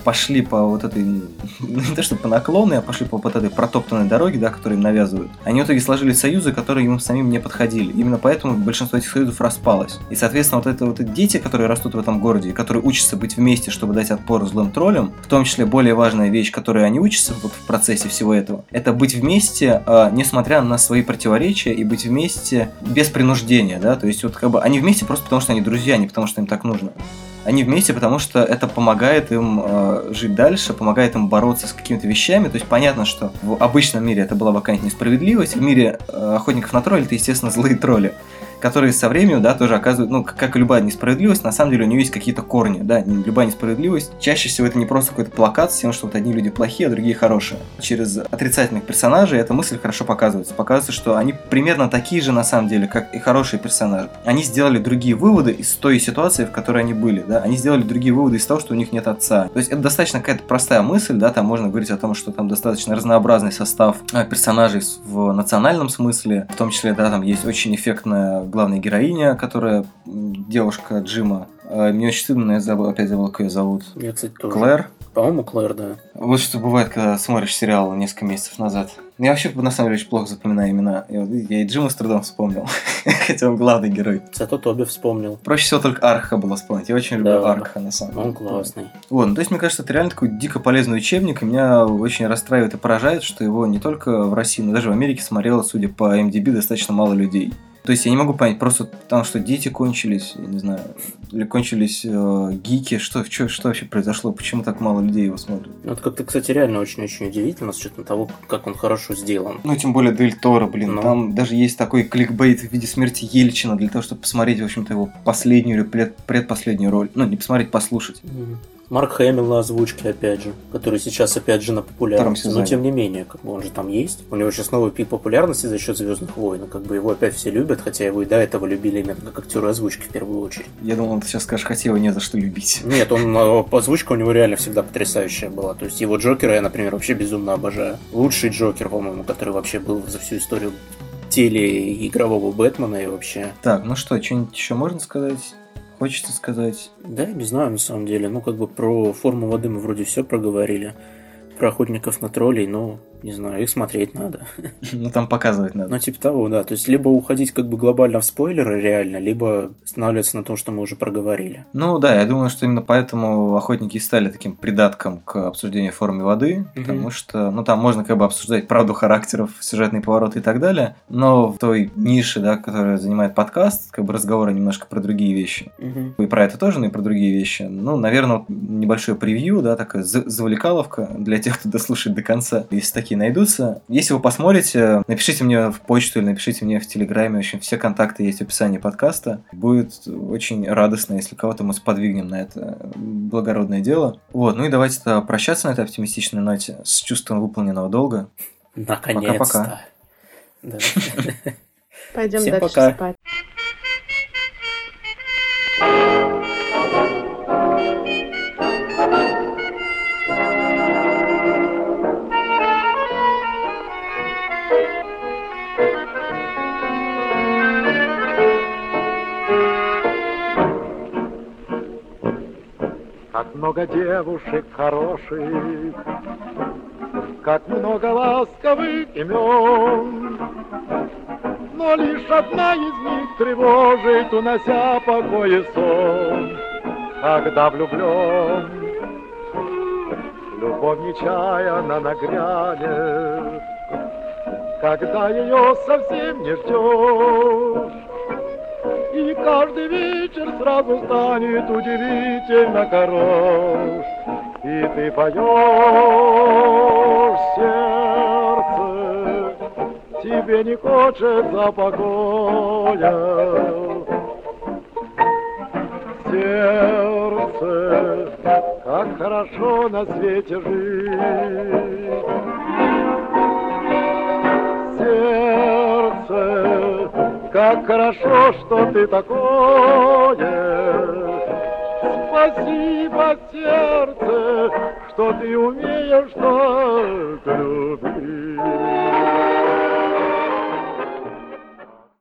пошли по вот этой, не то что по наклонной, а пошли по вот этой протоптанной дороге, да, которую им навязывают. Они в итоге сложили союзы, которые им самим не подходили. Именно поэтому большинство этих союзов распалось. И, соответственно, вот это вот эти дети, которые растут в этом городе, которые учатся быть вместе, чтобы дать отпор злым троллям, в том числе более важная вещь, которой они учатся вот в процессе всего этого, это быть вместе, а, несмотря на свои противоречия, и быть вместе без принуждения, да, то есть вот как бы они вместе просто потому, что они друзья, а не потому, что им так нужно. Они вместе, потому что это помогает им э, жить дальше, помогает им бороться с какими-то вещами. То есть понятно, что в обычном мире это была бы какая-нибудь несправедливость. В мире э, охотников на тролли это, естественно, злые тролли, которые со временем, да, тоже оказывают, ну, как и любая несправедливость, на самом деле у нее есть какие-то корни, да, любая несправедливость. Чаще всего это не просто какой-то плакат с тем, что вот одни люди плохие, а другие хорошие. Через отрицательных персонажей эта мысль хорошо показывается. Показывается, что они примерно такие же на самом деле, как и хорошие персонажи. Они сделали другие выводы из той ситуации, в которой они были, да, они сделали другие выводы из того, что у них нет отца. То есть это достаточно какая-то простая мысль, да, там можно говорить о том, что там достаточно разнообразный состав а, персонажей в национальном смысле, в том числе, да, там есть очень эффектная главная героиня, которая девушка Джима. А, мне очень стыдно, но я забыл, опять забыл, как ее зовут. Я, кстати, тоже. Клэр. По-моему, Клэр, да. Вот что бывает, когда смотришь сериал несколько месяцев назад. Я вообще, на самом деле, очень плохо запоминаю имена. Я, я и Джима с трудом вспомнил, хотя он главный герой. Зато Тоби вспомнил. Проще всего только Арха было вспомнить. Я очень люблю Да. Арха, на самом деле. Он классный. Вот, ну, то есть, мне кажется, это реально такой дико полезный учебник, и меня очень расстраивает и поражает, что его не только в России, но даже в Америке смотрело, судя по MDB, достаточно мало людей. То есть я не могу понять, просто потому что дети кончились, я не знаю, или кончились э, гики, что, что, что вообще произошло, почему так мало людей его смотрят? Ну, Это как-то, кстати, реально очень-очень удивительно с учетом того, как он хорошо сделан. Ну, тем более Дель Торо, блин, Ну. там даже есть такой кликбейт в виде смерти Ельчина для того, чтобы посмотреть, в общем-то, его последнюю или пред- предпоследнюю роль. Ну, не посмотреть, послушать. Мгм. Марк Хэмилл на озвучке, опять же, который сейчас, опять же, на популярности. Но, тем не менее, как бы он же там есть. У него сейчас новый пик популярности за счет Звездных войн. Как бы его опять все любят, хотя его и до этого любили именно как актера озвучки в первую очередь. Я думал, ты сейчас скажешь, хотя его не за что любить. Нет, он э, озвучка у него реально всегда потрясающая была. То есть его Джокера я, например, вообще безумно обожаю. Лучший Джокер, по-моему, который вообще был за всю историю телеигрового Бэтмена и вообще. Так, ну что, что-нибудь еще можно сказать? Хочется сказать. Да, не знаю, на самом деле. Ну, как бы про форму воды мы вроде все проговорили. Про охотников на троллей, ну, не знаю, их смотреть надо. Ну, там показывать надо. Ну, типа того, да. То есть, либо уходить как бы глобально в спойлеры реально, либо останавливаться на том, что мы уже проговорили. Ну да, я думаю, что именно поэтому охотники и стали таким придатком к обсуждению формы воды, Мгм. потому что, ну там можно как бы обсуждать правду характеров, сюжетные повороты и так далее, но в той нише, да, которая занимает подкаст, как бы разговоры немножко про другие вещи. И про это тоже, но и про другие вещи. Ну, наверное, небольшое превью, да, такая за- завлекаловка для тех, кто дослушает до конца, если такие найдутся. Если вы посмотрите, напишите мне в почту или напишите мне в Телеграме. В общем, все контакты есть в описании подкаста. Будет очень радостно, если кого-то мы сподвигнем на это благородное дело. Вот, ну и давайте прощаться на этой оптимистичной ноте с чувством выполненного долга. Наконец-то. Пока-пока. Да. Пойдем Всем дальше пока. спать. Как много девушек хороших, как много ласковых имен. Но лишь одна из них тревожит, унося покой и сон. Когда влюблен, любовь нечаянно нагрянет, когда ее совсем не ждешь. И каждый вечер сразу станет удивительно хорош. И ты поешь сердце, тебе не хочется покоя. Сердце, как хорошо на свете жить. Сердце, как хорошо, что ты такое. Спасибо, сердце, что ты умеешь так любить.